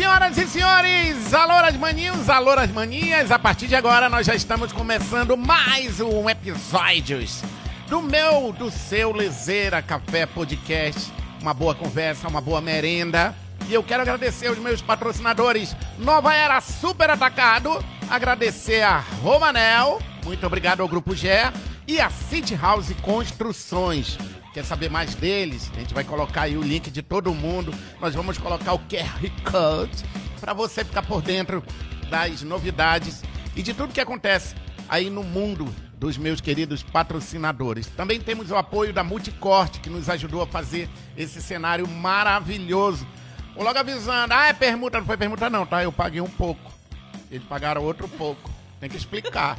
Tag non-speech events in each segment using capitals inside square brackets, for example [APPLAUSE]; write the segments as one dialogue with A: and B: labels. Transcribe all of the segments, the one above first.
A: Senhoras e senhores, alôras maninhos, alôras manias, a partir de agora nós já estamos começando mais um episódio do meu, do seu Lezeira Café Podcast. Uma boa conversa, uma boa merenda. E eu quero agradecer aos meus patrocinadores Nova Era Super Atacado, agradecer a Romanel, muito obrigado ao Grupo G e a City House Construções. Quer saber mais deles? A gente vai colocar aí o link de todo mundo. Nós vamos colocar o QR Code para você ficar por dentro das novidades e de tudo que acontece aí no mundo dos meus queridos patrocinadores. Também temos o apoio da Multicorte, que nos ajudou a fazer esse cenário maravilhoso. Vou logo avisando, ah, é permuta, não foi permuta não, tá? Eu paguei um pouco. Eles pagaram outro pouco. Tem que explicar.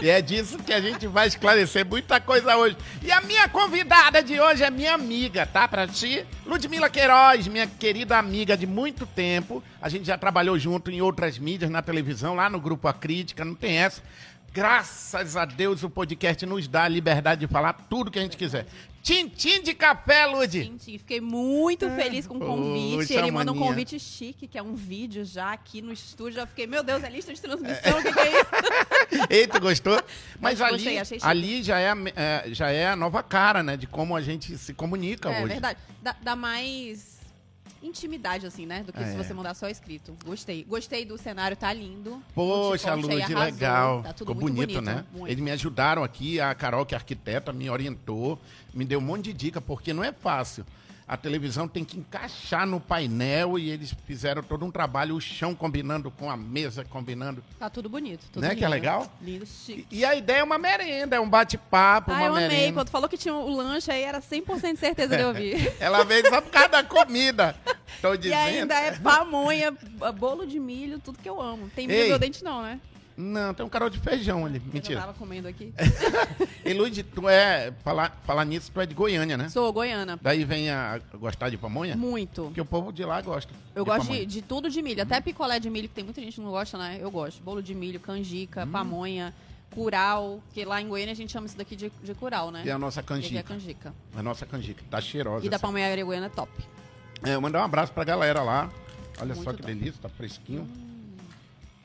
A: E é disso que a gente vai esclarecer muita coisa hoje. E a minha convidada de hoje é minha amiga, tá? Pra ti, Ludmila Queiroz, minha querida amiga de muito tempo. A gente já trabalhou junto em outras mídias, na televisão, lá no Grupo A Crítica, não tem essa. Graças a Deus o podcast nos dá a liberdade de falar tudo que a gente quiser. Tintim de café, Lud.
B: Tintim, fiquei muito feliz com o convite. Ele manda um convite chique, que é um vídeo já aqui no estúdio. Já fiquei, meu Deus, é lista de transmissão, [LAUGHS] o que, que é isso?
A: Eita, gostou? Mas,
B: Mas
A: ali,
B: gostei, achei chique.
A: ali já é, a é, já é a nova cara, né? De como a gente se comunica
B: É
A: hoje.
B: verdade. Dá, dá mais intimidade, assim, né? Do que se
A: É.
B: você mandar só escrito. Gostei. Gostei do cenário, tá lindo.
A: Poxa, Lud, legal.
B: Tá tudo
A: Ficou bonito,
B: bonito,
A: né?
B: muito.
A: Eles me ajudaram aqui, a Carol, que é arquiteta, me orientou, me deu um monte de dica, porque não é fácil. A televisão tem que encaixar no painel e eles fizeram todo um trabalho, o chão combinando com a mesa, combinando.
B: Tá tudo bonito. Tudo
A: Né, que é
B: lindo.
A: legal?
B: Lindo, chique.
A: E a ideia é uma merenda, é um bate-papo,
B: Ah,
A: uma
B: eu amei.
A: merenda.
B: Quando falou que tinha o lanche aí, era 100% certeza de ouvir. [LAUGHS]
A: Ela veio só por causa da comida. [LAUGHS] Tô
B: E
A: dizendo.
B: ainda é pamonha, bolo de milho, tudo que eu amo. Tem milho
A: Ei.
B: no meu dente não, né?
A: Não, tem um carol de feijão ali.
B: Eu
A: Mentira.
B: tava comendo aqui. [LAUGHS]
A: E Luiz, tu é. Falar, falar nisso, tu é de Goiânia, né?
B: Sou goiana.
A: Daí vem a gostar de pamonha?
B: Muito.
A: Porque o povo de lá gosta.
B: Eu
A: de
B: gosto de, de tudo de milho. Até picolé de milho, que tem muita gente que não gosta, né? Eu gosto. Bolo de milho, canjica,
A: Hum.
B: pamonha, curau. Que lá em Goiânia a gente chama isso daqui de, de curau, né?
A: E a nossa
B: E é
A: canjica.
B: canjica.
A: A nossa canjica. Tá cheirosa.
B: E da pamonha goiana é top.
A: É, mandar um abraço pra galera lá. Olha só
B: Muito
A: que
B: top.
A: delícia, tá fresquinho.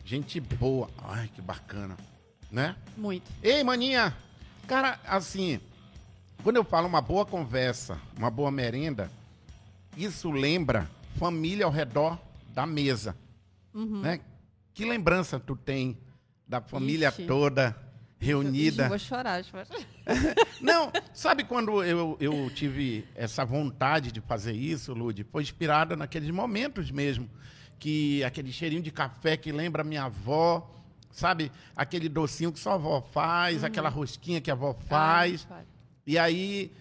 A: Gente boa. Ai, que bacana. Né?
B: Muito.
A: Ei, maninha! Cara, assim, quando eu falo uma boa conversa, uma boa merenda, isso lembra família ao redor da mesa.
B: Uhum.
A: Né? Que lembrança tu tem da família
B: Ixi.
A: toda
B: Eu
A: reunida?
B: vou chorar. eu chorar. [LAUGHS]
A: Não, sabe quando eu, eu tive essa vontade de fazer isso, Lud? Foi inspirada naqueles momentos mesmo. Que aquele cheirinho de café que lembra minha avó, sabe? Aquele docinho que só a avó faz, aquela rosquinha que a avó faz.
B: Ai,
A: E aí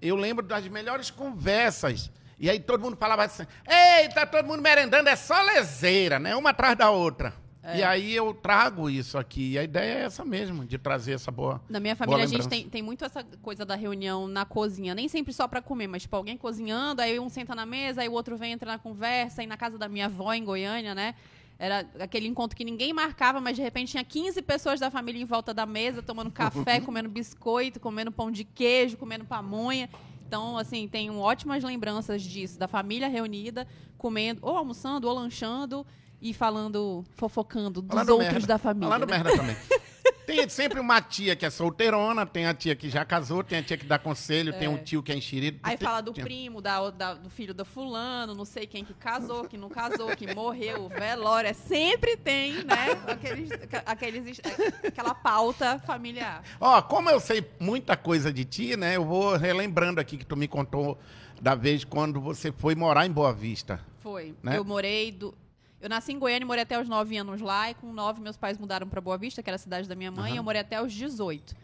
A: eu lembro das melhores conversas. E aí todo mundo falava assim: Ei, tá todo mundo merendando, é só lezeira, né? Uma atrás da outra.
B: É.
A: E aí eu trago isso aqui. E a ideia é essa mesmo, de trazer essa boa.
B: Na minha família, a gente tem, tem muito essa coisa da reunião na cozinha. Nem sempre só pra comer, mas tipo, alguém cozinhando, aí um senta na mesa, aí o outro vem entrar na conversa. E na casa da minha avó, em Goiânia, né? Era aquele encontro que ninguém marcava, mas de repente tinha 15 pessoas da família em volta da mesa, tomando café, [LAUGHS] comendo biscoito, comendo pão de queijo, comendo pamonha. Então, assim, tenho ótimas lembranças disso, da família reunida, comendo, ou almoçando, ou lanchando e falando, fofocando dos
A: Falando
B: outros
A: merda.
B: da família.
A: Falando
B: né?
A: merda também. [LAUGHS] Tem sempre uma tia que é solteirona, tem a tia que já casou, tem a tia que dá conselho, tem um tio que é enxerido.
B: Aí
A: tem-
B: fala do primo, da, da- do filho da fulano, não sei quem que casou, que não casou, que morreu, velório. É, Sempre tem, né? Aqueles, aqu- aqueles, aquela pauta familiar.
A: Ó, como eu sei muita coisa de ti, né? Eu vou relembrando aqui que tu me contou da vez quando você foi morar em Boa Vista.
B: Foi.
A: Né?
B: Eu morei do. Eu nasci em Goiânia, morei até os 9 anos lá, e com 9 meus pais mudaram para Boa Vista, que era a cidade da minha mãe,
A: Aham.
B: e eu morei até os 18.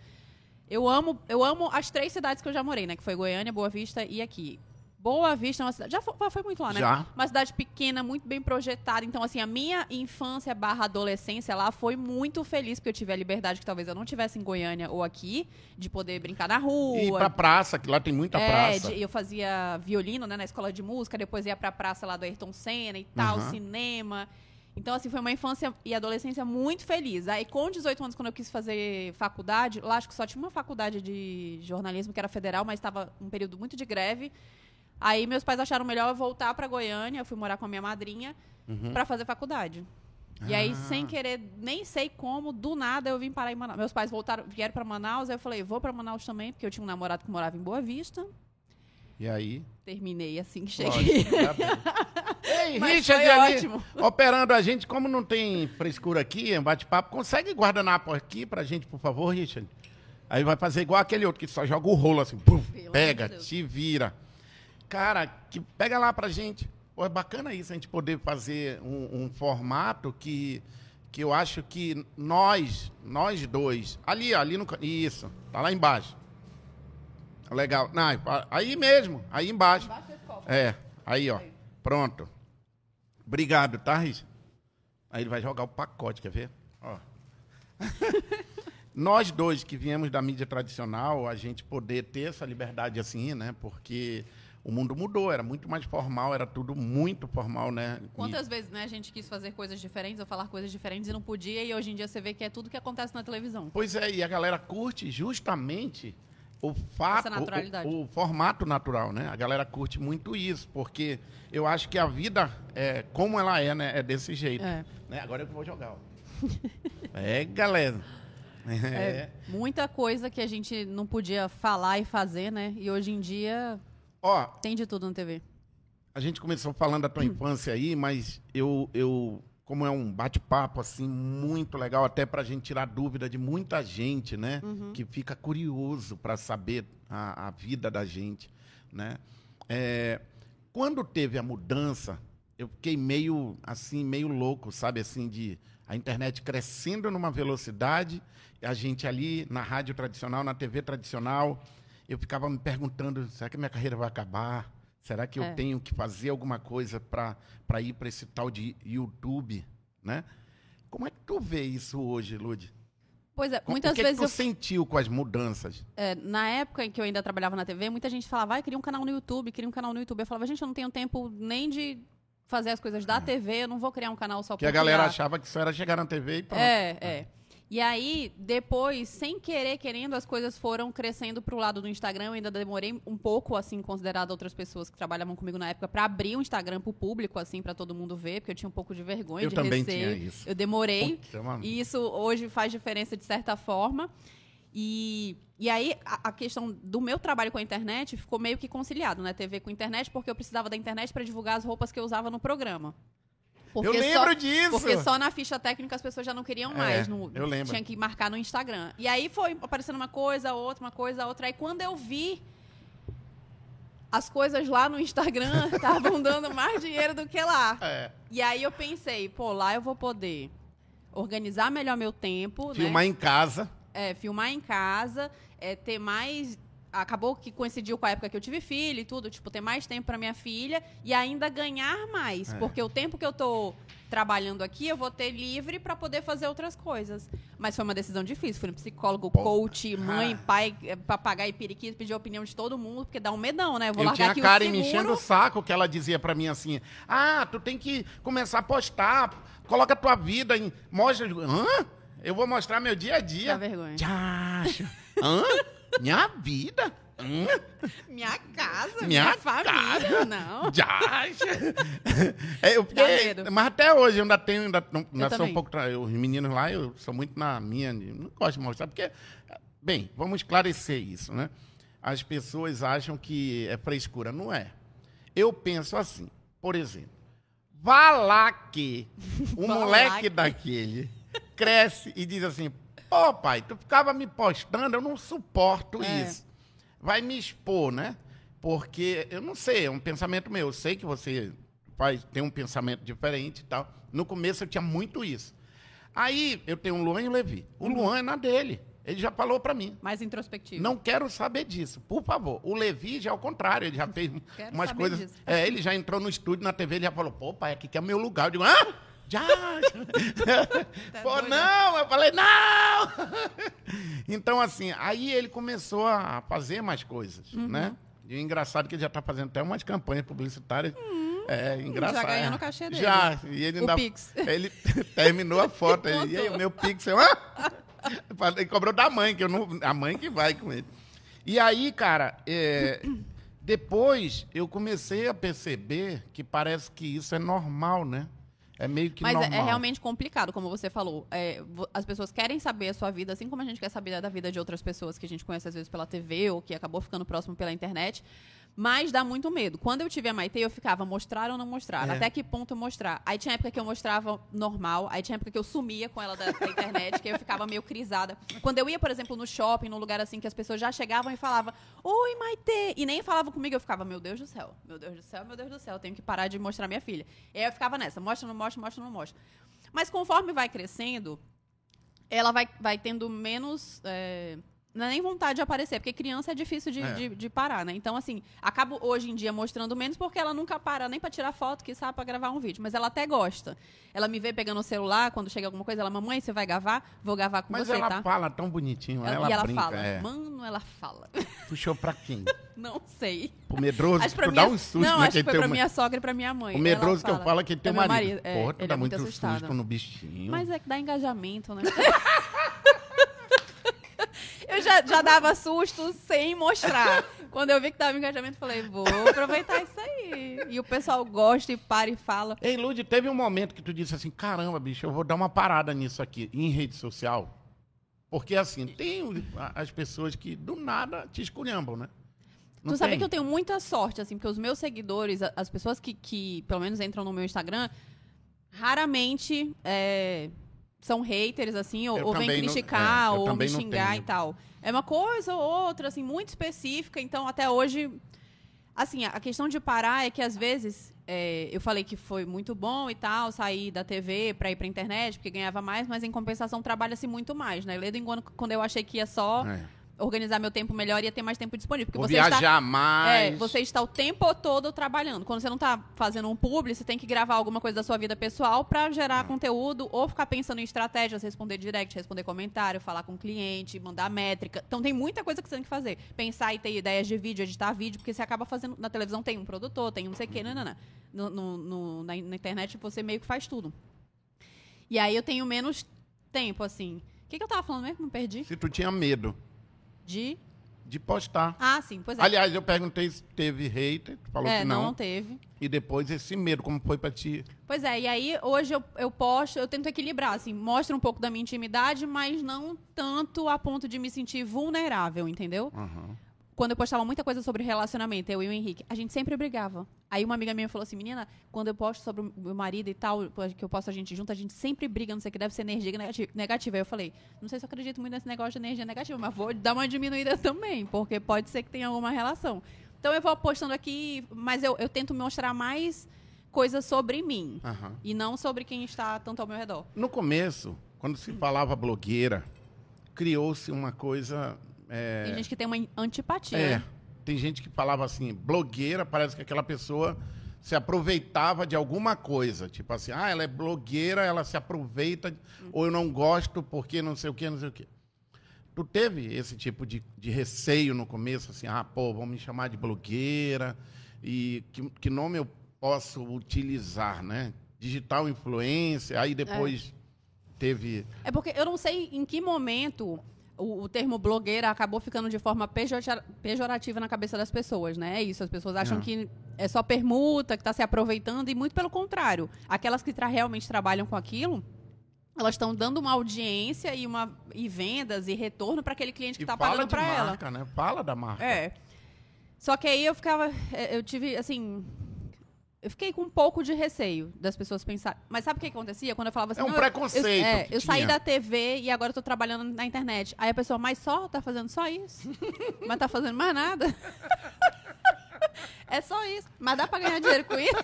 B: Eu amo, eu amo as três cidades que eu já morei, né? Que foi Goiânia, Boa Vista e aqui. Boa Vista é uma cidade. Já foi, foi muito lá, né?
A: Já.
B: Uma cidade pequena, muito bem projetada. Então, assim, a minha infância barra adolescência lá foi muito feliz, porque eu tive a liberdade que talvez eu não tivesse em Goiânia ou aqui, de poder brincar na rua.
A: E pra praça, que lá tem muita
B: É,
A: praça.
B: de- eu fazia violino, né, na escola de música, depois ia pra praça lá do Ayrton Senna e tal,
A: Aham.
B: cinema. Então, assim, foi uma infância e adolescência muito feliz. Aí, com 18 anos, quando eu quis fazer faculdade, lá acho que só tinha uma faculdade de jornalismo, que era federal, mas estava um período muito de greve. Aí meus pais acharam melhor eu voltar pra Goiânia, eu fui morar com a minha madrinha pra fazer faculdade. E aí,
A: Uhum. Ah.
B: sem querer, nem sei como, do nada eu vim parar em Manaus. Meus pais voltaram, vieram pra Manaus, aí eu falei, vou pra Manaus também, porque eu tinha um namorado que morava em Boa Vista.
A: E aí?
B: Terminei assim que cheguei.
A: Lógico, tá. Ei, [LAUGHS]
B: Mas
A: Richard ali,
B: ótimo.
A: operando a gente, como não tem frescura aqui, é um bate-papo, consegue guardanapo aqui pra gente, por favor, Richard? Aí vai fazer igual aquele outro que só joga o rolo assim, pega, te vira. Cara, que pega lá pra gente. Pô, é bacana isso, a gente poder fazer um, um formato que, que eu acho que nós, nós dois, ali, ali no... Isso, tá lá embaixo. Legal. Não, aí mesmo, aí embaixo. É, aí, ó. Pronto. Obrigado, tá? Aí ele vai jogar o pacote, quer ver? Ó. [LAUGHS] Nós dois que viemos da mídia tradicional, a gente poder ter essa liberdade assim, né? Porque o mundo mudou, era muito mais formal, era tudo muito formal, né? E-
B: Quantas vezes, né, a gente quis fazer coisas diferentes ou falar coisas diferentes e não podia, e hoje em dia você vê que é tudo que acontece na televisão.
A: Pois é, e a galera curte justamente o fato,
B: Essa naturalidade.
A: o, o formato natural, né? A galera curte muito isso, porque eu acho que a vida, é, como ela é, né? É desse jeito.
B: É.
A: Né? Agora eu que vou jogar. [LAUGHS] é, galera. É.
B: É, muita coisa que a gente não podia falar e fazer, né? E hoje em dia
A: Ó,
B: tem de tudo na TV.
A: a gente começou falando da tua [CLEARS THROAT] infância aí, mas eu, eu como é um bate-papo assim muito legal, até pra gente tirar dúvida de muita gente, né? Que fica curioso para saber a, a vida da gente, né? É, quando teve a mudança, eu fiquei meio assim, meio louco, sabe assim, de a internet crescendo numa velocidade, a gente ali na rádio tradicional, na TV tradicional, eu ficava me perguntando, será que minha carreira vai acabar? Será que eu
B: É.
A: tenho que fazer alguma coisa para ir para esse tal de YouTube, né? Como é que tu vê isso hoje, Lud?
B: Pois é, muitas
A: o que
B: vezes
A: que tu
B: eu
A: sentiu com as mudanças?
B: É, na época em que eu ainda trabalhava na TV, muita gente falava, vai, cria um canal no YouTube, cria um canal no YouTube. Eu falava, gente, eu não tenho tempo nem de fazer as coisas da TV, eu não vou criar um canal só
A: Que
B: pra
A: a galera
B: criar.
A: achava que só era chegar na TV e pronto.
B: É, é. E aí, depois, sem querer, querendo, as coisas foram crescendo pro lado do Instagram. Eu ainda demorei um pouco, assim, considerado outras pessoas que trabalhavam comigo na época, pra abrir o Instagram pro público, assim, pra todo mundo ver, porque eu tinha um pouco de vergonha,
A: Eu
B: de
A: também
B: receio.
A: tinha isso.
B: Eu demorei.
A: Putz, é
B: E isso hoje faz diferença de certa forma. E, e aí a, a questão do meu trabalho com a internet ficou meio que conciliado, né? TV com internet, porque eu precisava da internet para divulgar as roupas que eu usava no programa. Porque
A: Eu lembro
B: só,
A: disso!
B: Porque só na ficha técnica as pessoas já não queriam
A: É,
B: mais. No,
A: eu lembro.
B: Tinha que marcar no Instagram. E aí foi aparecendo uma coisa, outra, uma coisa, outra. Aí quando eu vi as coisas lá no Instagram [LAUGHS] estavam dando mais dinheiro do que lá.
A: É,
B: E aí eu pensei, pô, lá eu vou poder organizar melhor meu tempo,
A: filmar
B: né?
A: em casa.
B: É, filmar em casa, é, ter mais. Acabou que coincidiu com a época que eu tive filho e tudo, tipo, ter mais tempo pra minha filha e ainda ganhar mais.
A: É.
B: Porque o tempo que eu tô trabalhando aqui, eu vou ter livre pra poder fazer outras coisas. Mas foi uma decisão difícil. Fui no psicólogo,
A: Pô,
B: coach, mãe,
A: cara.
B: pai, é, papagaio e periquito, pedir a opinião de todo mundo, porque dá um medão, né? Eu vou
A: eu
B: largar
A: tinha a
B: aqui
A: Karen
B: o
A: me
B: seguro.
A: enchendo o saco, que ela dizia pra mim assim: Ah, tu tem que começar a postar, coloca a tua vida em. Mostra. Hã? Eu vou mostrar meu dia a dia.
B: Dá vergonha.
A: Tchacha. Hã? Minha vida? Hã?
B: Minha casa,
A: Minha
B: minha, família, não. [LAUGHS]
A: Tchacha. É, eu
B: medo.
A: mas até hoje eu ainda tenho, ainda, não- ainda sou um pouco. Os meninos lá, eu sou muito na minha. Não gosto de mostrar, porque. Bem, vamos esclarecer isso, né? As pessoas acham que é frescura. Não é. Eu penso assim, por exemplo, vá lá que o moleque
B: que-
A: daquele cresce e diz assim: pô, pai, tu ficava me postando, eu não suporto
B: É.
A: isso. Vai me expor, né? Porque eu não sei, é um pensamento meu. Eu sei que você faz, tem um pensamento diferente e tal. No começo eu tinha muito isso. Aí eu tenho o Luan e o Levi. O Luan é na dele. Ele já falou pra mim.
B: Mais introspectivo.
A: Não quero saber disso, por favor. O Levi já é o contrário, ele já [LAUGHS] fez
B: Quero
A: umas
B: saber
A: coisas.
B: disso.
A: É, ele já entrou no estúdio na TV, ele já falou: pô, pai, aqui que é meu lugar. Eu digo: ah, já. [LAUGHS] pô,
B: doido,
A: não. Eu falei: não. [LAUGHS] então, assim, aí ele começou a fazer mais coisas,
B: Uhum.
A: né? E o engraçado é que ele já está fazendo até umas campanhas publicitárias. é engraçado.
B: Uhum. ganhando o cachê dele.
A: Já. E ele
B: O
A: ainda,
B: Pix. [LAUGHS]
A: Ele terminou a foto. ele, e aí, o meu Pix? Eu, ah! Ele cobrou da mãe, que eu não. A mãe que vai com ele. E aí, cara, é, Depois eu comecei a perceber que parece que isso é normal, né? É meio que
B: Mas é-
A: normal.
B: é realmente complicado, como você falou. É, as pessoas querem saber a sua vida, assim como a gente quer saber da vida de outras pessoas que a gente conhece às vezes pela TV ou que acabou ficando próximo pela internet. Mas dá muito medo. Quando eu tive a Maite, eu ficava mostrar ou não mostrar.
A: É.
B: Até que ponto mostrar? Aí tinha época que eu mostrava normal, aí tinha época que eu sumia com ela da, da internet, que aí eu ficava meio crisada. Quando eu ia, por exemplo, no shopping, num lugar assim que as pessoas já chegavam e falavam, Oi, Maite! E nem falavam comigo, eu ficava, meu Deus do céu, meu Deus do céu, meu Deus do céu, eu tenho que parar de mostrar minha filha. E aí eu ficava nessa, mostra, não mostra, mostra, não mostra. Mas conforme vai crescendo, ela vai, vai tendo menos. é, não é nem vontade de aparecer, porque criança é difícil de,
A: É.
B: de, de parar, né? Então, assim, acabo hoje em dia mostrando menos porque ela nunca para nem pra tirar foto, que sabe, pra gravar um vídeo. Mas ela até gosta. Ela me vê pegando o celular, quando chega alguma coisa, ela, mamãe, você vai gravar? Vou gravar com
A: Mas
B: você,
A: ela
B: tá?
A: fala tão bonitinho,
B: Ela-
A: ela,
B: e ela
A: brinca.
B: fala,
A: é.
B: mano, ela fala. [LAUGHS]
A: Puxou pra quem?
B: Não sei.
A: Pro medroso,
B: Acho pra
A: tu
B: minha...
A: dá um susto
B: Não,
A: né,
B: acho que foi
A: tem
B: pra minha sogra e pra minha mãe.
A: O
B: Ela
A: medroso que eu falo é que tem marido.
B: marido, é,
A: Porra, dá
B: é muito
A: muito
B: assustado.
A: susto no bichinho.
B: Mas é que dá engajamento, né? [LAUGHS] eu já, já dava susto sem mostrar. Quando eu vi que dava engajamento, falei, vou aproveitar isso aí. E o pessoal gosta e para e fala.
A: Ei, Lud, teve um momento que tu disse assim, caramba, bicho, eu vou dar uma parada nisso aqui, em rede social. Porque, assim, tem as pessoas que do nada te esculhambam, né? Não
B: tu sabe que eu tenho muita sorte, assim, porque os meus seguidores, as pessoas que, que pelo menos entram no meu Instagram, raramente é, são haters, assim, ou, ou vêm
A: também não-
B: criticar,
A: é,
B: ou me xingar
A: tenho.
B: e tal. É uma coisa ou outra, assim, muito específica, então até hoje. Assim, a questão de parar é que às vezes. é, eu falei que foi muito bom e tal, sair da TV pra ir pra internet, porque ganhava mais, mas em compensação trabalha-se muito mais, né? Ledo engano quando eu achei que ia só
A: É.
B: organizar meu tempo melhor, ia ter mais tempo disponível. Porque
A: Vou
B: você está
A: viajar mais.
B: é, você está o tempo todo trabalhando. Quando você não está fazendo um publi, você tem que gravar alguma coisa da sua vida pessoal para gerar conteúdo ou ficar pensando em estratégias, responder direct, responder comentário, falar com o cliente, mandar métrica. Então tem muita coisa que você tem que fazer. Pensar e ter ideias de vídeo, editar vídeo, porque você acaba fazendo. Na televisão tem um produtor, tem um não sei o quê, nanana. No, no- no- na, na internet você meio que faz tudo. E aí eu tenho menos tempo, assim. O que, que eu tava falando mesmo? Me perdi.
A: Se tu tinha medo
B: De.
A: de postar.
B: Ah, sim, pois é.
A: Aliás, eu perguntei se teve hater, tu falou
B: é,
A: que
B: não,
A: não.
B: não teve.
A: E depois esse medo, como foi pra ti?
B: Pois é, e aí hoje eu, eu posto, eu tento equilibrar, assim, mostra um pouco da minha intimidade, mas não tanto a ponto de me sentir vulnerável, entendeu?
A: Aham.
B: Quando eu postava muita coisa sobre relacionamento, eu e o Henrique, a gente sempre brigava. Aí uma amiga minha falou assim, menina, quando eu posto sobre o meu marido e tal, que eu posto a gente junto, a gente sempre briga, não sei o que, deve ser energia negati- negativa. Aí eu falei, não sei se eu acredito muito nesse negócio de energia negativa, mas vou dar uma diminuída [LAUGHS] também, porque pode ser que tenha alguma relação. Então eu vou postando aqui, mas eu, eu tento mostrar mais coisas sobre mim.
A: Aham.
B: E não sobre quem está tanto ao meu redor.
A: No começo, quando se falava blogueira, criou-se uma coisa. É,
B: Tem gente que tem uma antipatia.
A: é,
B: né?
A: tem gente que falava assim, blogueira, parece que aquela pessoa se aproveitava de alguma coisa. Tipo assim, ah, ela é blogueira, ela se aproveita, ou eu não gosto porque não sei o que, não sei o que. Tu teve esse tipo de, de receio no começo, assim, ah, pô, vão me chamar de blogueira, e que, que nome eu posso utilizar, né? Digital influência, aí depois teve.
B: É porque eu não sei em que momento o, o termo blogueira acabou ficando de forma pejora- pejorativa na cabeça das pessoas, né? É isso, as pessoas acham
A: É.
B: que é só permuta, que está se aproveitando, e muito pelo contrário. Aquelas que tra- realmente trabalham com aquilo, elas estão dando uma audiência e, uma, e vendas e retorno para aquele cliente que está
A: fala
B: pagando para ela.
A: marca, né? Fala da marca.
B: É. Só que aí eu ficava. é, Eu tive, assim. Eu fiquei com um pouco de receio das pessoas pensarem. Mas sabe o que acontecia? Quando eu falava assim.
A: É um
B: "Não, eu-
A: preconceito
B: Eu, é,
A: que
B: eu saí da TV e agora eu tô trabalhando na internet. Aí a pessoa, mas só? Tá fazendo só isso? [LAUGHS] mas tá fazendo mais nada? [LAUGHS] é só isso. Mas dá pra ganhar dinheiro com isso? [LAUGHS]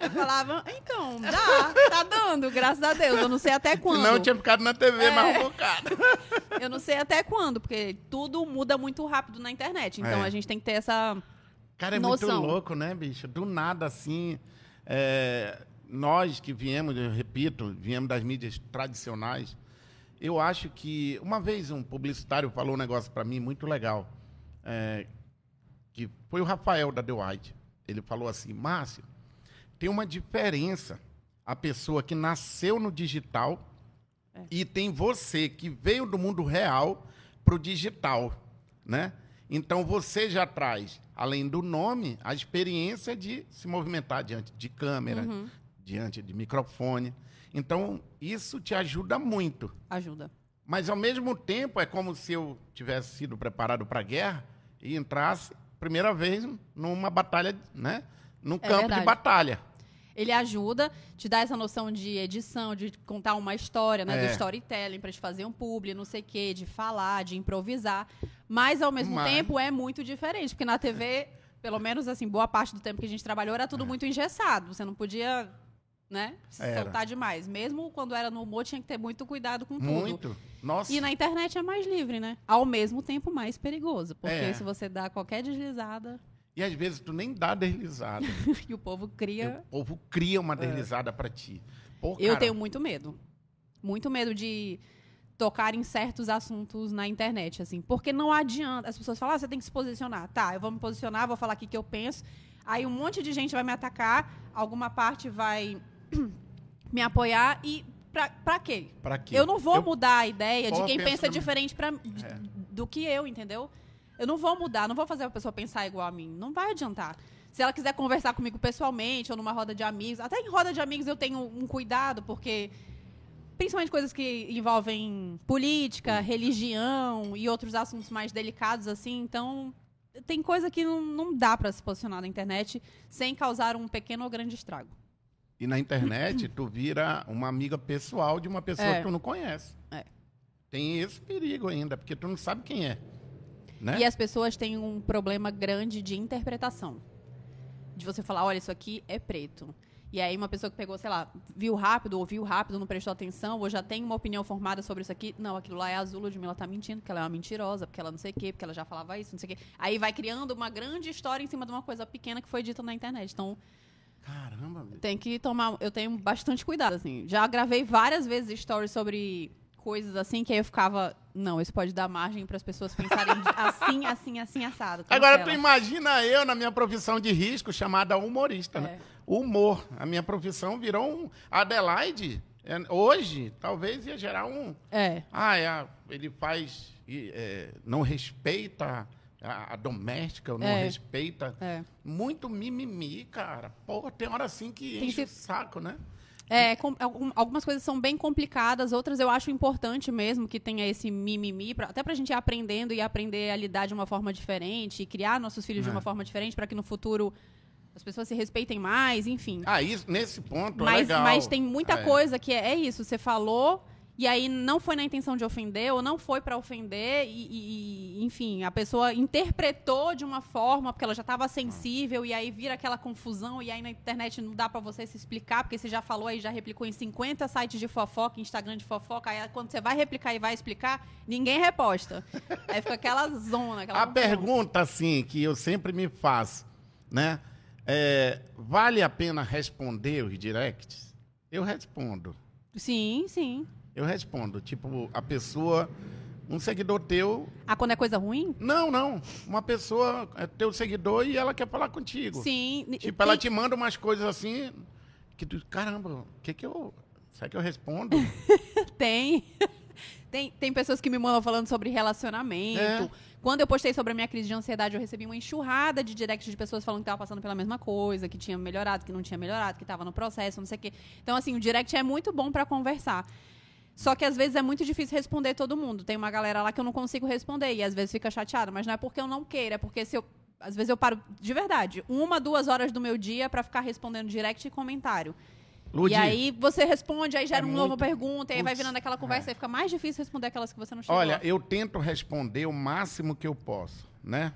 B: Eu falava, então, dá, tá dando, graças a Deus. Eu não sei até quando.
A: Senão eu tinha ficado na TV
B: É.
A: mais um bocado.
B: Eu não sei até quando, porque tudo muda muito rápido na internet. Então
A: É.
B: a gente tem que ter essa.
A: Cara, é
B: Noção.
A: muito louco, né, bicho? Do nada, assim, é, nós que viemos, eu repito, viemos das mídias tradicionais, eu acho que... Uma vez um publicitário falou um negócio para mim muito legal, é, que foi o Rafael da The White. Ele falou assim, Márcio, tem uma diferença a pessoa que nasceu no digital e tem você que veio do mundo real pro digital, né? Então você já traz, além do nome, a experiência de se movimentar diante de câmera,
B: Uhum.
A: diante de microfone. Então isso te ajuda muito.
B: Ajuda.
A: Mas ao mesmo tempo é como se eu tivesse sido preparado para a guerra e entrasse primeira vez numa batalha, né? Num campo
B: verdade.
A: de batalha.
B: Ele ajuda, te dá essa noção de edição, de contar uma história, né?
A: É.
B: Do storytelling, pra te fazer um publi, não sei o quê, de falar, de improvisar. Mas, ao mesmo
A: Mas-
B: tempo, é muito diferente. Porque na TV, pelo menos, assim, boa parte do tempo que a gente trabalhou, era tudo muito engessado. Você não podia, né? Se
A: Era.
B: soltar demais. Mesmo quando era no humor, tinha que ter muito cuidado com tudo.
A: Muito. Nossa.
B: E na internet é mais livre, né? Ao mesmo tempo, mais perigoso. Porque
A: É.
B: se você dá qualquer deslizada
A: E às vezes tu nem dá deslizada. [LAUGHS]
B: e o povo cria.
A: o povo cria uma deslizada pra ti. Pô,
B: Eu
A: cara,
B: tenho muito medo. Muito medo de tocar em certos assuntos na internet, assim. Porque não adianta. As pessoas falam, ah, você tem que se posicionar. Tá, eu vou me posicionar, vou falar aqui o que eu penso. Aí um monte de gente vai me atacar, alguma parte vai [CLEARS THROAT] me apoiar e pra, pra quê?
A: Pra quê?
B: Eu não vou
A: Eu-
B: mudar a ideia de quem pensa
A: também.
B: diferente pra,
A: É.
B: do que eu, entendeu? Eu não vou mudar, não vou fazer a pessoa pensar igual a mim. Não vai adiantar. Se ela quiser conversar comigo pessoalmente ou numa roda de amigos, até em roda de amigos eu tenho um cuidado, porque principalmente coisas que envolvem política, religião e outros assuntos mais delicados assim, então tem coisa que não, não dá pra se posicionar na internet sem causar um pequeno ou grande estrago.
A: E na internet, tu vira uma amiga pessoal de uma pessoa
B: É.
A: que tu não conhece.
B: É.
A: Tem esse perigo ainda, porque tu não sabe quem é. Né?
B: E as pessoas têm um problema grande de interpretação. De você falar, olha, isso aqui é preto. E aí uma pessoa que pegou, sei lá, viu rápido, ouviu rápido, não prestou atenção, ou já tem uma opinião formada sobre isso aqui. Não, aquilo lá é azul, Ludmilla tá mentindo, porque ela é uma mentirosa, porque ela não sei o quê, porque ela já falava isso, não sei o quê. Aí vai criando uma grande história em cima de uma coisa pequena que foi dita na internet. Então,
A: Caramba, bicho.
B: tem que tomar. Eu tenho bastante cuidado, assim. Já gravei várias vezes stories sobre coisas assim, que aí eu ficava. Não, isso pode dar margem para as pessoas pensarem assim, assim, assim, assado.
A: Agora tu
B: Cancela.
A: imagina eu na minha profissão de risco, chamada humorista, né?
B: É.
A: Humor. A minha profissão virou um. Adelaide, é, hoje, talvez ia gerar um.
B: É.
A: Ah, é, ele faz. é, não respeita a, a doméstica, não
B: É.
A: respeita.
B: É.
A: Muito mimimi, cara. Pô, tem hora assim que
B: Tem
A: enche o saco, né?
B: É, com- algum- algumas coisas são bem complicadas, outras eu acho importante mesmo que tenha esse mimimi, pra, até pra gente ir aprendendo e aprender a lidar de uma forma diferente, e criar nossos filhos de
A: É.
B: uma forma diferente, para que no futuro as pessoas se respeitem mais, enfim.
A: Ah, isso, nesse ponto é
B: mas,
A: legal.
B: mas tem muita
A: É.
B: coisa que é, é isso, você falou e aí não foi na intenção de ofender ou não foi pra ofender e, e- enfim, a pessoa interpretou de uma forma porque ela já estava sensível e aí vira aquela confusão e aí na internet não dá pra você se explicar porque você já falou aí já replicou em 50 sites de fofoca, Instagram de fofoca, aí quando você vai replicar e vai explicar, ninguém reposta. [LAUGHS] aí fica aquela zona, aquela
A: A
B: confusão.
A: pergunta, assim, que eu sempre me faço, né? É, vale a pena responder os directs? Eu respondo.
B: Sim, sim.
A: Eu respondo. Tipo, a pessoa, um seguidor teu.
B: Ah, quando é coisa ruim?
A: Não, não. Uma pessoa é teu seguidor e ela quer falar contigo.
B: Sim.
A: Tipo, ela te manda umas coisas assim que tu, caramba, o que que eu. Será que eu respondo? [LAUGHS]
B: Tem. [LAUGHS] tem. Tem pessoas que me mandam falando sobre relacionamento.
A: É.
B: Quando eu postei sobre a minha crise de ansiedade, eu recebi uma enxurrada de direct de pessoas falando que tava passando pela mesma coisa, que tinha melhorado, que não tinha melhorado, que tava no processo, não sei o quê. Então, assim, o direct é muito bom pra conversar. Só que às vezes é muito difícil responder todo mundo. Tem uma galera lá que eu não consigo responder e às vezes fica chateada, mas não é porque eu não queira, é porque se eu às vezes eu paro de verdade, uma, duas horas do meu dia pra ficar respondendo direct e comentário.
A: Ludi,
B: E aí você responde, aí gera
A: É
B: uma nova
A: muito-
B: pergunta, e aí vai virando aquela conversa,
A: é.
B: aí fica mais difícil responder aquelas que você não chegou.
A: Olha, eu tento responder o máximo que eu posso, né?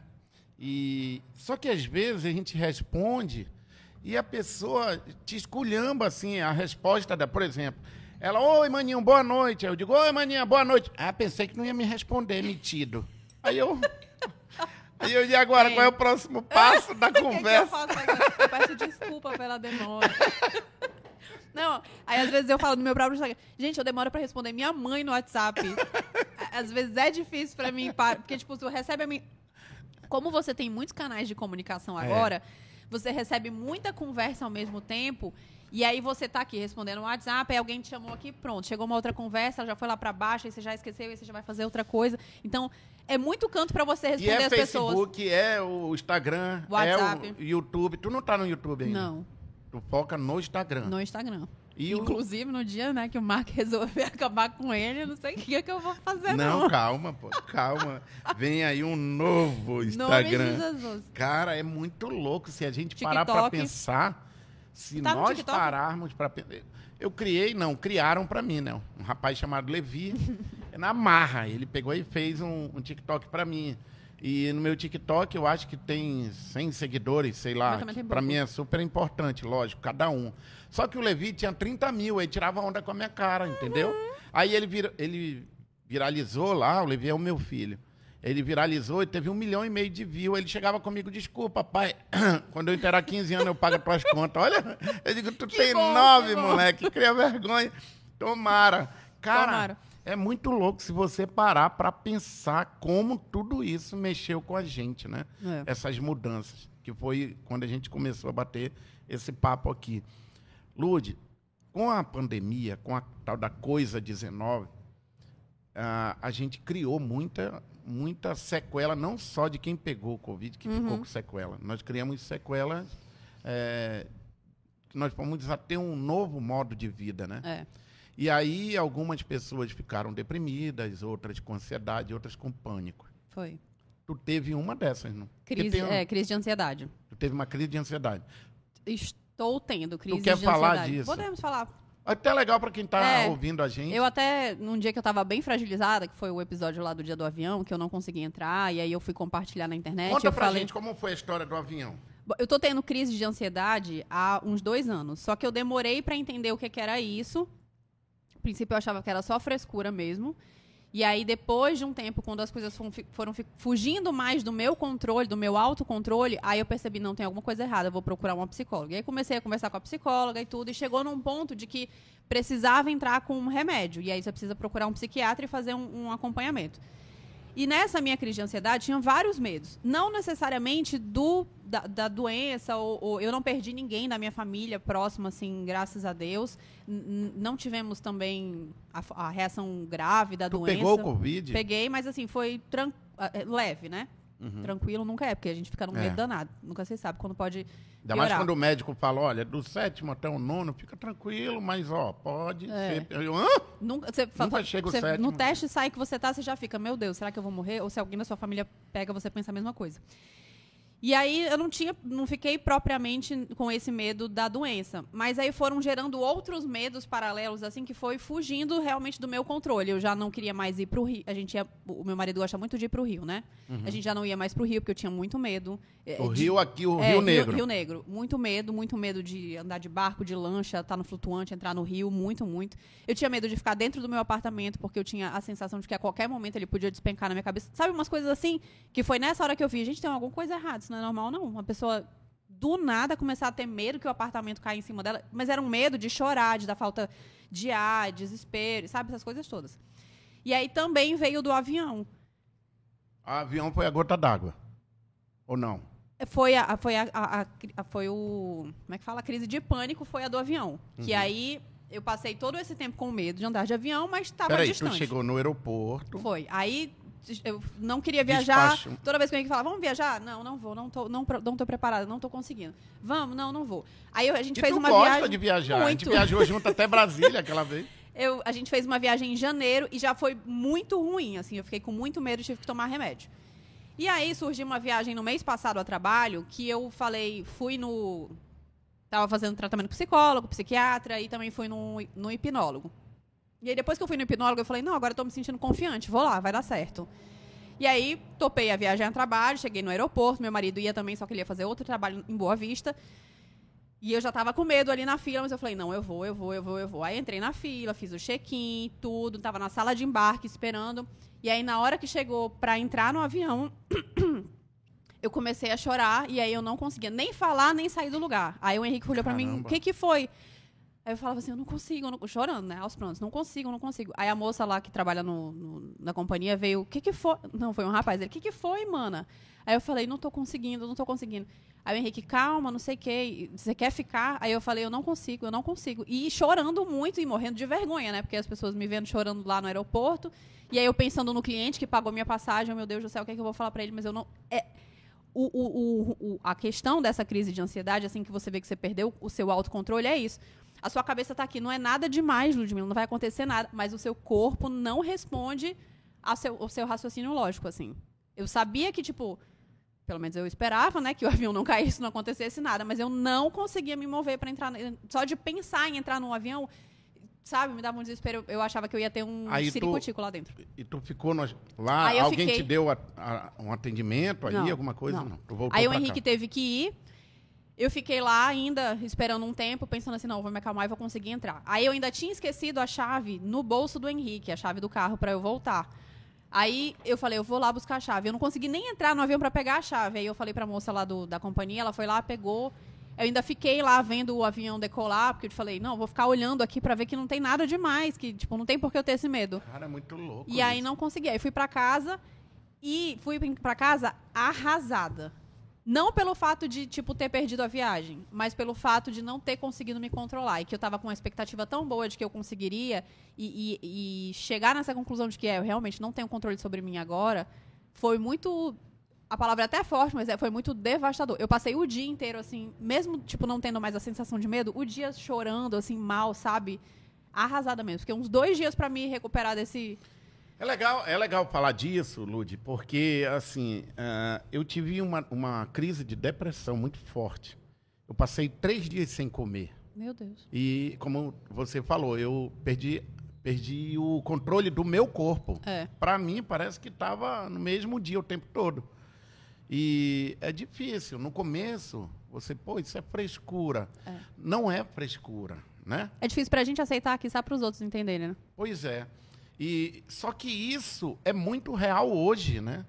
A: E só que às vezes a gente responde e a pessoa te esculhamba assim a resposta da, por exemplo, ela, oi maninho, boa noite. Aí eu digo, oi maninha, boa noite. Ah, pensei que não ia me responder, metido. Aí eu [LAUGHS] Aí eu e agora,
B: Tem.
A: qual é o próximo passo da [LAUGHS]
B: que eu
A: conversa?
B: faço? Eu peço desculpa pela demora. [LAUGHS] Não, aí às vezes eu falo no meu próprio Instagram, gente, eu demoro pra responder minha mãe no WhatsApp. Às vezes é difícil pra mim, porque tipo, tu recebe a minha... Como você tem muitos canais de comunicação
A: É.
B: agora, você recebe muita conversa ao mesmo tempo. E aí você tá aqui respondendo um WhatsApp, aí alguém te chamou aqui, pronto, chegou uma outra conversa, já foi lá para baixo, aí você já esqueceu, aí você já vai fazer outra coisa. Então, é muito canto para você
A: E
B: responder
A: é
B: as pessoas.
A: Facebook, é o Instagram,
B: WhatsApp.
A: é o YouTube. Tu não tá no YouTube ainda?
B: Não,
A: Tu foca no Instagram.
B: no Instagram.
A: E o...
B: Inclusive, no dia né, que o Mark [LAUGHS] resolver acabar com ele, eu não sei o que, é que eu vou fazer, não.
A: Não, calma, pô, calma. Vem aí um novo
B: Nome
A: Instagram.
B: de Jesus.
A: Cara, é muito louco se a gente parar pra
B: TikTok.
A: pensar. Se
B: Tá
A: nós pararmos pensar. Eu criei, não, criaram pra mim, né? Um rapaz chamado Levi, [LAUGHS] na marra. Ele pegou e fez um, um TikTok pra mim. E no meu TikTok eu acho que tem 100 seguidores, sei lá.
B: Pouco.
A: mim é super importante, lógico, cada um. Só que o Levi tinha 30 mil, aí tirava onda com a minha cara, entendeu?
B: Uhum.
A: Aí ele, vira- ele viralizou lá, o Levi é o meu filho. Ele viralizou e teve um milhão e meio de views. Ele chegava comigo, desculpa, pai. [CLEARS THROAT] Quando eu inteirar 15 anos, eu pago as tuas contas. Olha, [LAUGHS] eu digo, tu
B: Que
A: tem
B: bom,
A: nove, moleque. Cria vergonha. Tomara. Cara,
B: Tomara.
A: é muito louco se você parar pra pensar como tudo isso mexeu com a gente, né?
B: É.
A: Essas mudanças. Que foi quando a gente começou a bater esse papo aqui. Lude, com a pandemia, com a tal da coisa 19, ah, a gente criou muita, muita sequela, não só de quem pegou o Covid, que ficou com sequela. Nós criamos sequelas. que nós fomos a ter um novo modo de vida, né?
B: É.
A: E aí algumas pessoas ficaram deprimidas, outras com ansiedade, outras com pânico.
B: Foi.
A: Tu teve uma dessas, não?
B: Crise,
A: tem
B: é, crise de ansiedade.
A: Tu teve uma crise de ansiedade.
B: Estou tendo crise
A: quer
B: de
A: falar
B: ansiedade.
A: disso?
B: Podemos falar.
A: Até legal pra quem tá
B: É.
A: ouvindo a gente.
B: Eu até, num dia que eu tava bem fragilizada, que foi o episódio lá do dia do avião, que eu não consegui entrar, e aí eu fui compartilhar na internet.
A: Conta
B: eu
A: pra
B: falei,
A: gente como foi a história do avião.
B: Eu tô tendo crise de ansiedade há uns dois anos. Só que eu demorei pra entender o que, que era isso. No princípio eu achava que era só frescura mesmo. E aí, depois de um tempo, quando as coisas foram, fugindo mais do meu controle, do meu autocontrole, aí eu percebi, não, tem alguma coisa errada, vou procurar uma psicóloga. E aí comecei a conversar com a psicóloga e tudo, e chegou num ponto de que precisava entrar com um remédio. E aí você precisa procurar um psiquiatra e fazer um- um acompanhamento. E nessa minha crise de ansiedade, tinha vários medos. Não necessariamente do, da, da doença, ou, ou eu não perdi ninguém da minha família próxima, assim, graças a Deus. N- não tivemos também a, a reação grave da
A: Tu
B: doença.
A: pegou o Covid?
B: Peguei, mas assim, foi é, leve, né? Tranquilo nunca é, porque a gente fica num
A: Uhum. É.
B: medo danado. Nunca se sabe quando pode
A: Ainda mais
B: piorar.
A: quando o médico fala, olha, do sétimo até o nono, fica tranquilo, mas ó, pode
B: É.
A: ser. Eu, Hã?
B: Nunca, você, fa-
A: Nunca chega o sétimo.
B: No teste sai que você tá, você já fica, meu Deus, será que eu vou morrer? Ou se alguém da sua família pega, você pensa a mesma coisa. E aí eu não tinha, não fiquei propriamente com esse medo da doença, mas aí foram gerando outros medos paralelos assim que foi fugindo realmente do meu controle. Eu já não queria mais ir pro Rio. A gente ia, o meu marido gosta muito de ir pro Rio, né? A gente já não ia mais pro Rio porque eu tinha muito medo. é,
A: O
B: de-
A: Rio aqui, o
B: é,
A: Rio Negro.
B: Rio Negro. Muito medo, muito medo de andar de barco, de lancha, estar no flutuante, entrar no rio, muito, muito. Eu tinha medo de ficar dentro do meu apartamento, porque eu tinha a sensação de que a qualquer momento ele podia despencar na minha cabeça. Sabe umas coisas assim? Que foi nessa hora que eu vi, gente, tem alguma coisa errada, não é normal, não. Uma pessoa do nada começar a ter medo que o apartamento caia em cima dela, mas era um medo de chorar, de dar falta de ar, desespero, sabe? Essas coisas todas. E aí também veio do avião.
A: O avião foi a gota d'água. Ou não?
B: Foi a, foi a, a- a foi o como é que fala a crise de pânico foi a do avião
A: Uhum.
B: que aí eu passei todo esse tempo com medo de andar de avião mas estava
A: Peraí,
B: distante
A: tu chegou no aeroporto.
B: foi aí eu não queria viajar
A: Despacho.
B: toda vez que alguém falava vamos viajar não não vou não tô não, não tô preparada não tô conseguindo vamos não não vou aí a gente
A: E
B: fez uma
A: gosta
B: viagem
A: de viajar. A gente
B: Muito.
A: viajou junto até [LAUGHS] Brasília aquela vez.
B: eu, a gente fez uma viagem em janeiro e já foi muito ruim, assim, eu fiquei com muito medo e tive que tomar remédio. E aí surgiu uma viagem no mês passado a trabalho que eu falei, fui no. Tava fazendo tratamento com psicólogo, psiquiatra e também fui no, no hipnólogo. E aí depois que eu fui no hipnólogo, eu falei, não, agora eu tô me sentindo confiante, vou lá, vai dar certo. E aí, topei a viagem a trabalho, cheguei no aeroporto, meu marido ia também, só que ele ia fazer outro trabalho em Boa Vista. E eu já tava com medo ali na fila, mas eu falei, não, eu vou, eu vou, eu vou, eu vou. Aí entrei na fila, fiz o check-in, tudo, tava na sala de embarque esperando. E aí, na hora que chegou pra entrar no avião, [CLEARS THROAT] eu comecei a chorar e aí eu não conseguia nem falar, nem sair do lugar. Aí o Henrique olhou pra mim, o que que foi? Aí eu falava assim, eu não consigo, eu não... chorando, né? Aos prontos, não consigo, não consigo. Aí a moça lá que trabalha no, no- na companhia veio, o que que foi? Não, foi um rapaz, ele, o que que foi, mana? Aí eu falei, não tô conseguindo, não tô conseguindo. Aí o Henrique, calma, não sei o quê, você quer ficar? Aí eu falei, eu não consigo, eu não consigo. E chorando muito e morrendo de vergonha, né? Porque as pessoas me vendo chorando lá no aeroporto. E aí eu pensando no cliente que pagou minha passagem, meu Deus do céu, o que, é que eu vou falar pra ele? Mas eu não... É, o, o, o- a questão dessa crise de ansiedade, assim que você vê que você perdeu o seu autocontrole, é isso. A sua cabeça tá aqui, não é nada demais, Ludmilla, não vai acontecer nada, mas o seu corpo não responde ao seu, ao seu raciocínio lógico, assim. Eu sabia que, tipo, pelo menos eu esperava, né, que o [LAUGHS] avião não caísse, não acontecesse nada, mas eu não conseguia me mover para entrar, só de pensar em entrar num avião, sabe, me dava um desespero, eu achava que eu ia ter um
A: Aí tu-
B: ciricutico lá dentro.
A: E tu ficou no- lá,
B: Aí
A: alguém
B: fiquei-
A: te deu a- a- um atendimento ali,
B: Não,
A: alguma coisa?
B: não.
A: Não.
B: Aí o Henrique
A: cá.
B: teve que ir. Eu fiquei lá ainda esperando um tempo, pensando assim, não, vou me acalmar e vou conseguir entrar. Aí eu ainda tinha esquecido a chave no bolso do Henrique, a chave do carro para eu voltar. Aí eu falei, eu vou lá buscar a chave. Eu não consegui nem entrar no avião para pegar a chave. Aí eu falei pra moça lá do- da companhia, ela foi lá, pegou. Eu ainda fiquei lá vendo o avião decolar, porque eu falei, não, vou ficar olhando aqui para ver que não tem nada demais, que tipo, não tem por que eu ter esse medo.
A: Cara, é muito louco.
B: E aí
A: isso.
B: não consegui. Aí fui pra casa e fui pra casa arrasada. Não pelo fato de, tipo, ter perdido a viagem, mas pelo fato de não ter conseguido me controlar. E que eu tava com uma expectativa tão boa de que eu conseguiria e, e- e chegar nessa conclusão de que é, eu realmente não tenho controle sobre mim agora, foi muito. A palavra é até forte, mas é- foi muito devastador. Eu passei o dia inteiro, assim, mesmo, tipo, não tendo mais a sensação de medo, o dia chorando, assim, mal, sabe? Arrasada mesmo. Fiquei uns dois dias pra me recuperar desse.
A: É legal, é legal falar disso, Lud, porque, assim, ah, eu tive uma, uma crise de depressão muito forte. Eu passei três dias sem comer.
B: Meu Deus.
A: E, como você falou, eu perdi, perdi o controle do meu corpo.
B: É.
A: Para mim, parece que estava no mesmo dia o tempo todo. E é difícil. No começo, você, pô, isso é frescura.
B: É.
A: Não é frescura, né?
B: É difícil pra gente aceitar aqui, só pros outros entenderem, né?
A: Pois é. E só que isso é muito real hoje, né?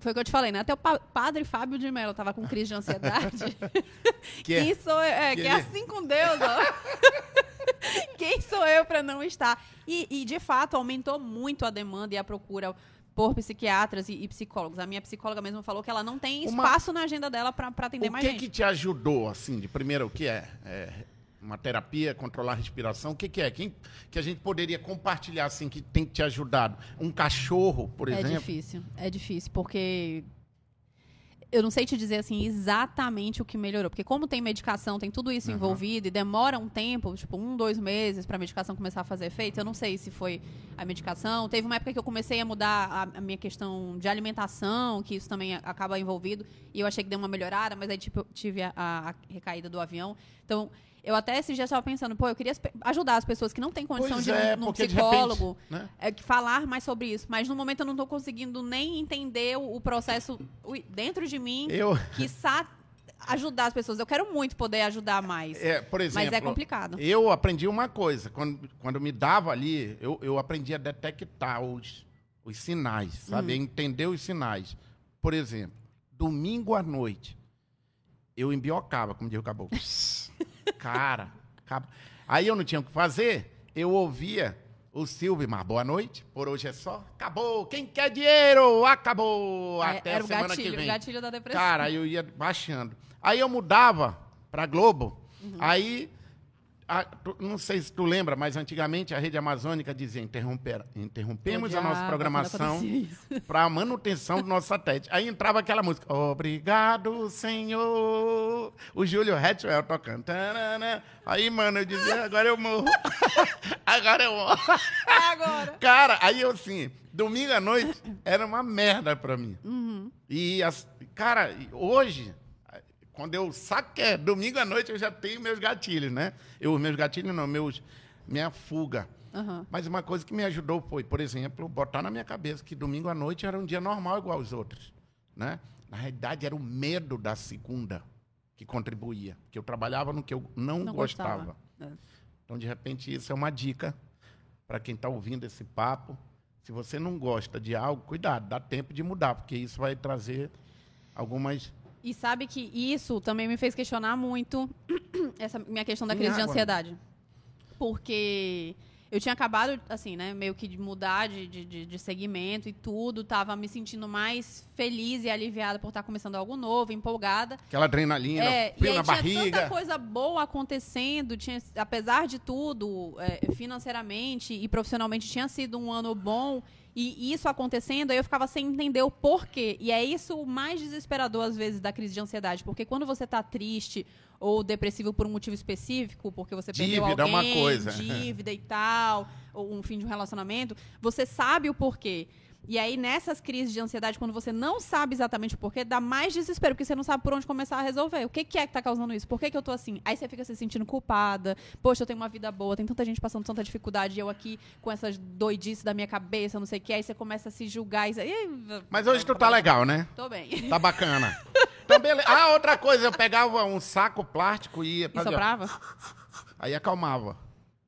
B: Foi o que eu te falei, né? Até o pa- padre Fábio de Mello tava com crise de ansiedade. [LAUGHS]
A: Que é-
B: Quem sou eu? É,
A: que
B: que é assim com Deus, ó. [LAUGHS] Quem sou eu pra não estar? E, e, de fato, aumentou muito a demanda e a procura por psiquiatras e, e psicólogos. A minha psicóloga mesmo falou que ela não tem
A: Uma-
B: espaço na agenda dela pra atender
A: O
B: mais
A: que
B: gente.
A: que te ajudou, assim, de primeiro, o que é? É uma terapia, controlar a respiração, o que que é? Quem, que a gente poderia compartilhar, assim, que tem te ajudado? Um cachorro, por
B: É
A: exemplo?
B: difícil, é difícil, porque eu não sei te dizer assim exatamente o que melhorou, porque como tem medicação, tem tudo isso
A: Aham.
B: envolvido e demora um tempo, tipo um, dois meses para a medicação começar a fazer efeito. Eu não sei se foi a medicação. Teve uma época que eu comecei a mudar a, a minha questão de alimentação, que isso também acaba envolvido, e eu achei que deu uma melhorada, mas aí tipo, eu tive a, a- a recaída do avião. Então eu até esses dias estava pensando, pô, eu queria ajudar as pessoas que não têm condição
A: Pois
B: de ir
A: é, de
B: psicólogo
A: repente, né?
B: é, que falar mais sobre isso. Mas no momento eu não estou conseguindo nem entender o, o processo dentro de mim,
A: Eu, [LAUGHS]
B: que ajudar as pessoas. Eu quero muito poder ajudar mais.
A: é, por exemplo,
B: mas é complicado.
A: eu aprendi uma coisa. Quando, quando me dava ali, eu, eu aprendi a detectar os, os sinais, sabe?
B: Hum.
A: entender os sinais. Por exemplo, domingo à noite, eu embiocava, como diz o caboclo. [LAUGHS] Cara, cab- aí eu não tinha o que fazer, eu ouvia o Silvio, mas boa noite, por hoje é só, acabou, quem quer dinheiro, acabou,
B: É,
A: até
B: era
A: a
B: o
A: semana
B: gatilho,
A: que
B: o
A: vem.
B: gatilho da depressão.
A: Cara, aí eu ia baixando. Aí eu mudava pra Globo.
B: Uhum.
A: Aí, a- tu- não sei se tu lembra, mas antigamente a Rede Amazônica dizia: interromper, interrompemos a nossa programação
B: isso.
A: para a manutenção do nosso satélite. Aí entrava aquela música: Obrigado, Senhor. O Júlio Hatchwell tocando. Tarana. Aí, mano, eu dizia: Agora eu morro. [LAUGHS] agora eu morro.
B: Agora. [LAUGHS]
A: Cara, aí eu assim, domingo à noite era uma merda pra mim.
B: Uhum.
A: E, as- cara, hoje, quando eu saco que é domingo à noite, eu já tenho meus gatilhos, né? Eu, meus gatilhos não, meus, minha fuga.
B: Aham.
A: Mas uma coisa que me ajudou foi, por exemplo, botar na minha cabeça que domingo à noite era um dia normal igual aos outros, né? Na realidade, era o medo da segunda que contribuía, que eu trabalhava no que eu não,
B: Não
A: gostava.
B: gostava. É.
A: Então, de repente, isso é uma dica para quem está ouvindo esse papo. Se você não gosta de algo, cuidado, dá tempo de mudar, porque isso vai trazer algumas.
B: E sabe que isso também me fez questionar muito [CLEARS THROAT] essa minha questão da crise de
A: água?
B: ansiedade. porque eu tinha acabado, assim, né, meio que de mudar de, de, de segmento e tudo, tava me sentindo mais feliz e aliviada por estar começando algo novo, empolgada.
A: Aquela adrenalina,
B: É, e
A: frio
B: aí
A: na
B: tinha
A: barriga.
B: tanta coisa boa acontecendo, tinha, apesar de tudo, é, financeiramente e profissionalmente tinha sido um ano bom. E isso acontecendo, aí eu ficava sem entender o porquê. E é isso o mais desesperador, às vezes, da crise de ansiedade. Porque quando você tá triste ou depressivo por um motivo específico, porque você perdeu
A: Dívida é
B: alguém,
A: uma coisa.
B: dívida e tal, ou um fim de um relacionamento, você sabe o porquê. E aí, nessas crises de ansiedade, quando você não sabe exatamente o porquê, dá mais desespero, porque você não sabe por onde começar a resolver. O que, que é que tá causando isso? Por que, que eu tô assim? Aí você fica se sentindo culpada. Poxa, eu tenho uma vida boa, tem tanta gente passando tanta dificuldade, e eu aqui com essas doidices da minha cabeça, não sei o que. Aí você começa a se julgar. E
A: Mas hoje tu tá legal, né?
B: Tô bem.
A: Tá bacana. [LAUGHS] Então, beleza. Ah, outra coisa, eu pegava um saco plástico e ia
B: E soprava?
A: Aí acalmava.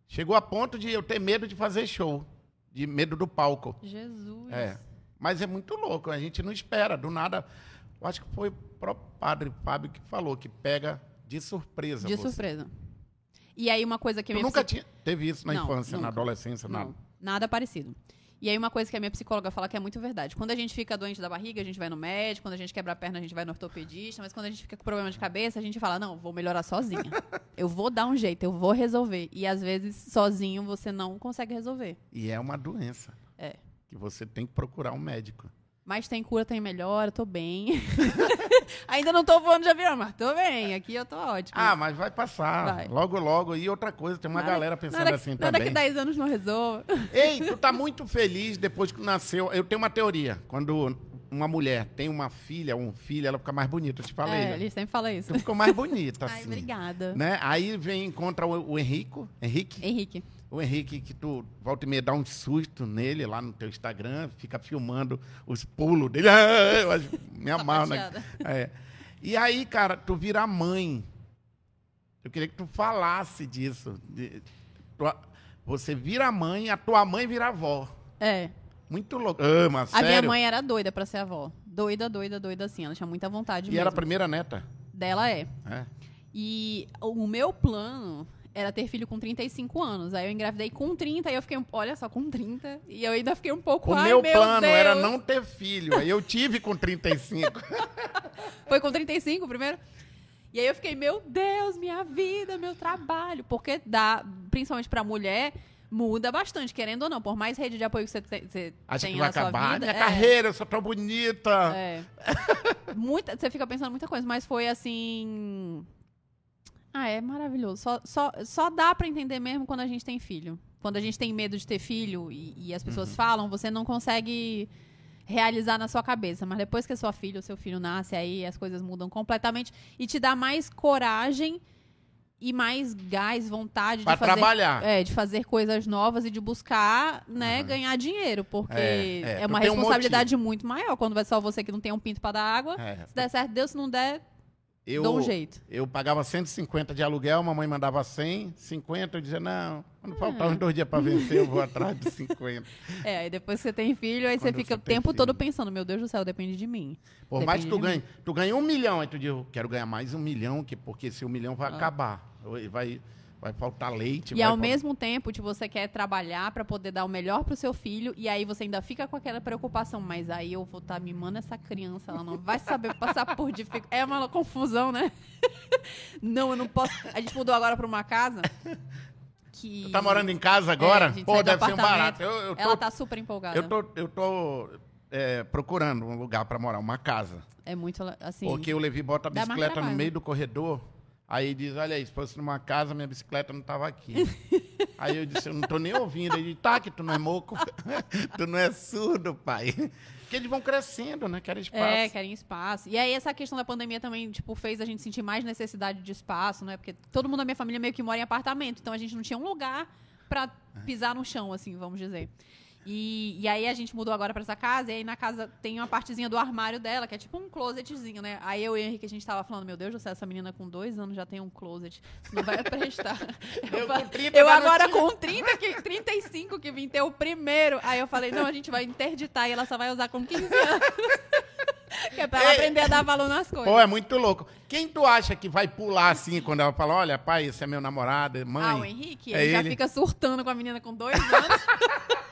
A: Chegou a ponto de eu ter medo de fazer show. De medo do palco.
B: Jesus.
A: É. Mas é muito louco, a gente não espera, do nada. Eu acho que foi o próprio padre Fábio que falou, que pega de surpresa.
B: De
A: você.
B: surpresa. E aí, uma coisa que
A: Tu
B: minha
A: nunca tinha, teve isso na
B: Não,
A: infância, na
B: nunca.
A: adolescência, nada.
B: Não, nada parecido. E aí uma coisa que a minha psicóloga fala que é muito verdade. Quando a gente fica doente da barriga, a gente vai no médico, quando a gente quebra a perna, a gente vai no ortopedista, mas quando a gente fica com problema de cabeça, a gente fala: "Não, vou melhorar sozinha. Eu vou dar um jeito, eu vou resolver". E às vezes sozinho você não consegue resolver.
A: E é uma doença.
B: É.
A: Que você tem que procurar um médico.
B: Mas tem cura, tem melhora, eu tô bem. [LAUGHS] Ainda não tô voando de avião, mas tô bem. Aqui eu tô ótimo.
A: Ah, mas vai passar.
B: Vai.
A: Logo, logo. E outra coisa, tem uma
B: Nada-
A: galera pensando
B: nada,
A: assim
B: nada
A: também.
B: que 10 anos não resolva.
A: Ei, tu tá [LAUGHS] muito feliz depois que nasceu. Eu tenho uma teoria. Quando uma mulher tem uma filha, um filho, ela fica mais bonita. Eu te falei.
B: É,
A: né?
B: ele sempre fala isso.
A: Tu ficou mais bonita, [LAUGHS] assim.
B: Ai, obrigada.
A: Né? Aí vem encontra o, o Henrico, Henrique,
B: Henrique.
A: O Henrique que tu volta e meia dá um susto nele lá no teu Instagram, fica filmando os pulos dele. Ah, [LAUGHS] eu me amarro, né? É. E aí, cara, tu vira mãe. Eu queria que tu falasse disso. de- tua- você vira mãe, a tua mãe vira avó.
B: É.
A: Muito louco. Ama,
B: A
A: sério.
B: minha mãe era doida pra ser avó. Doida, doida, doida, assim. Ela tinha muita vontade
A: E
B: mesmo.
A: era a primeira neta.
B: Dela é.
A: É.
B: E o meu plano era ter filho com 35 anos. Aí eu engravidei com 30 e eu fiquei, um- olha só, com 30. E eu ainda fiquei um pouco,
A: O meu
B: meu
A: plano
B: Deus.
A: era não ter filho. Aí eu tive com 35. [LAUGHS]
B: Foi com 35 primeiro? E aí eu fiquei, meu Deus, minha vida, meu trabalho. Porque dá, principalmente pra mulher, muda bastante, querendo ou não. Por mais rede de apoio que você, te- você tenha
A: que vai
B: na sua
A: acabar.
B: vida.
A: Minha
B: é.
A: carreira, eu sou tão bonita.
B: É. [LAUGHS] Muita, você fica pensando muita coisa, mas foi assim. Ah, é maravilhoso. Só, só, só dá pra entender mesmo quando a gente tem filho. Quando a gente tem medo de ter filho e, e as pessoas falam, você não consegue realizar na sua cabeça. Mas depois que a sua filha ou seu filho nasce, aí as coisas mudam completamente e te dá mais coragem e mais gás, vontade
A: Pra
B: de fazer
A: trabalhar.
B: é, de fazer coisas novas e de buscar, né,
A: Uhum.
B: ganhar dinheiro, porque
A: É,
B: é,
A: é,
B: uma
A: tem um
B: responsabilidade muito maior quando vai só você que não tem um pinto pra dar água.
A: É.
B: Se der certo, Deus, se não der,
A: Eu,
B: dá um jeito.
A: eu pagava 150 de aluguel, mamãe mandava 100, 50, eu dizia, não, quando faltar
B: É.
A: uns dois dias pra vencer, eu vou [LAUGHS] atrás de 50.
B: É, aí depois que você tem filho, aí você
A: Quando
B: fica
A: você
B: o
A: tem
B: tempo
A: filho.
B: todo pensando, meu Deus do céu, depende de mim.
A: Por mais que tu
B: Depende
A: ganhe, tu ganha um milhão, aí tu diz, eu quero ganhar mais um milhão, que, porque esse um milhão vai
B: Ah.
A: acabar. Vai, vai faltar leite.
B: E ao
A: faltar-
B: mesmo tempo, tipo, você quer trabalhar pra poder dar o melhor pro seu filho, e aí você ainda fica com aquela preocupação, mas aí eu vou estar mimando essa criança, ela não vai saber passar por [LAUGHS] dificuldade. É uma confusão, né? [LAUGHS] não, eu não posso. A gente mudou agora pra uma casa [LAUGHS] que.
A: Tá morando em casa agora?
B: É, a gente
A: Pô, deve ser um barato. Eu, eu tô,
B: Ela tá super empolgada.
A: eu tô, eu tô é, procurando um lugar pra morar, uma casa.
B: É muito assim.
A: Porque o Levi bota a bicicleta no meio do corredor, aí diz, olha aí, se fosse numa casa, minha bicicleta não tava aqui. [LAUGHS] aí eu disse, eu não tô nem ouvindo. Ele disse, tá, que tu não é moco, [LAUGHS] tu não é surdo, pai. Porque eles vão crescendo, né? Querem espaço.
B: É, querem espaço. E aí essa questão da pandemia também, tipo, fez a gente sentir mais necessidade de espaço, né? Porque todo mundo da minha família meio que mora em apartamento, então a gente não tinha um lugar pra pisar no chão, assim, vamos dizer. E, e aí a gente mudou agora pra essa casa, e aí na casa tem uma partezinha do armário dela, que é tipo um closetzinho, né? Aí eu e o Henrique, a gente tava falando, meu Deus do céu, essa menina com dois anos já tem um closet, isso não vai [LAUGHS] prestar.
A: Eu
B: fa-
A: com 30
B: eu agora com 30, que, 35 que vim ter o primeiro. Aí eu falei, não, a gente vai interditar e ela só vai usar com 15 anos. [LAUGHS] Que é pra ela
A: Ei.
B: aprender a dar valor nas coisas.
A: Pô, é muito louco. Quem tu acha que vai pular assim quando ela fala, olha, pai, esse é meu namorado, mãe?
B: Ah, o Henrique,
A: é
B: ele, já
A: ele.
B: fica surtando com a menina com dois anos. [LAUGHS]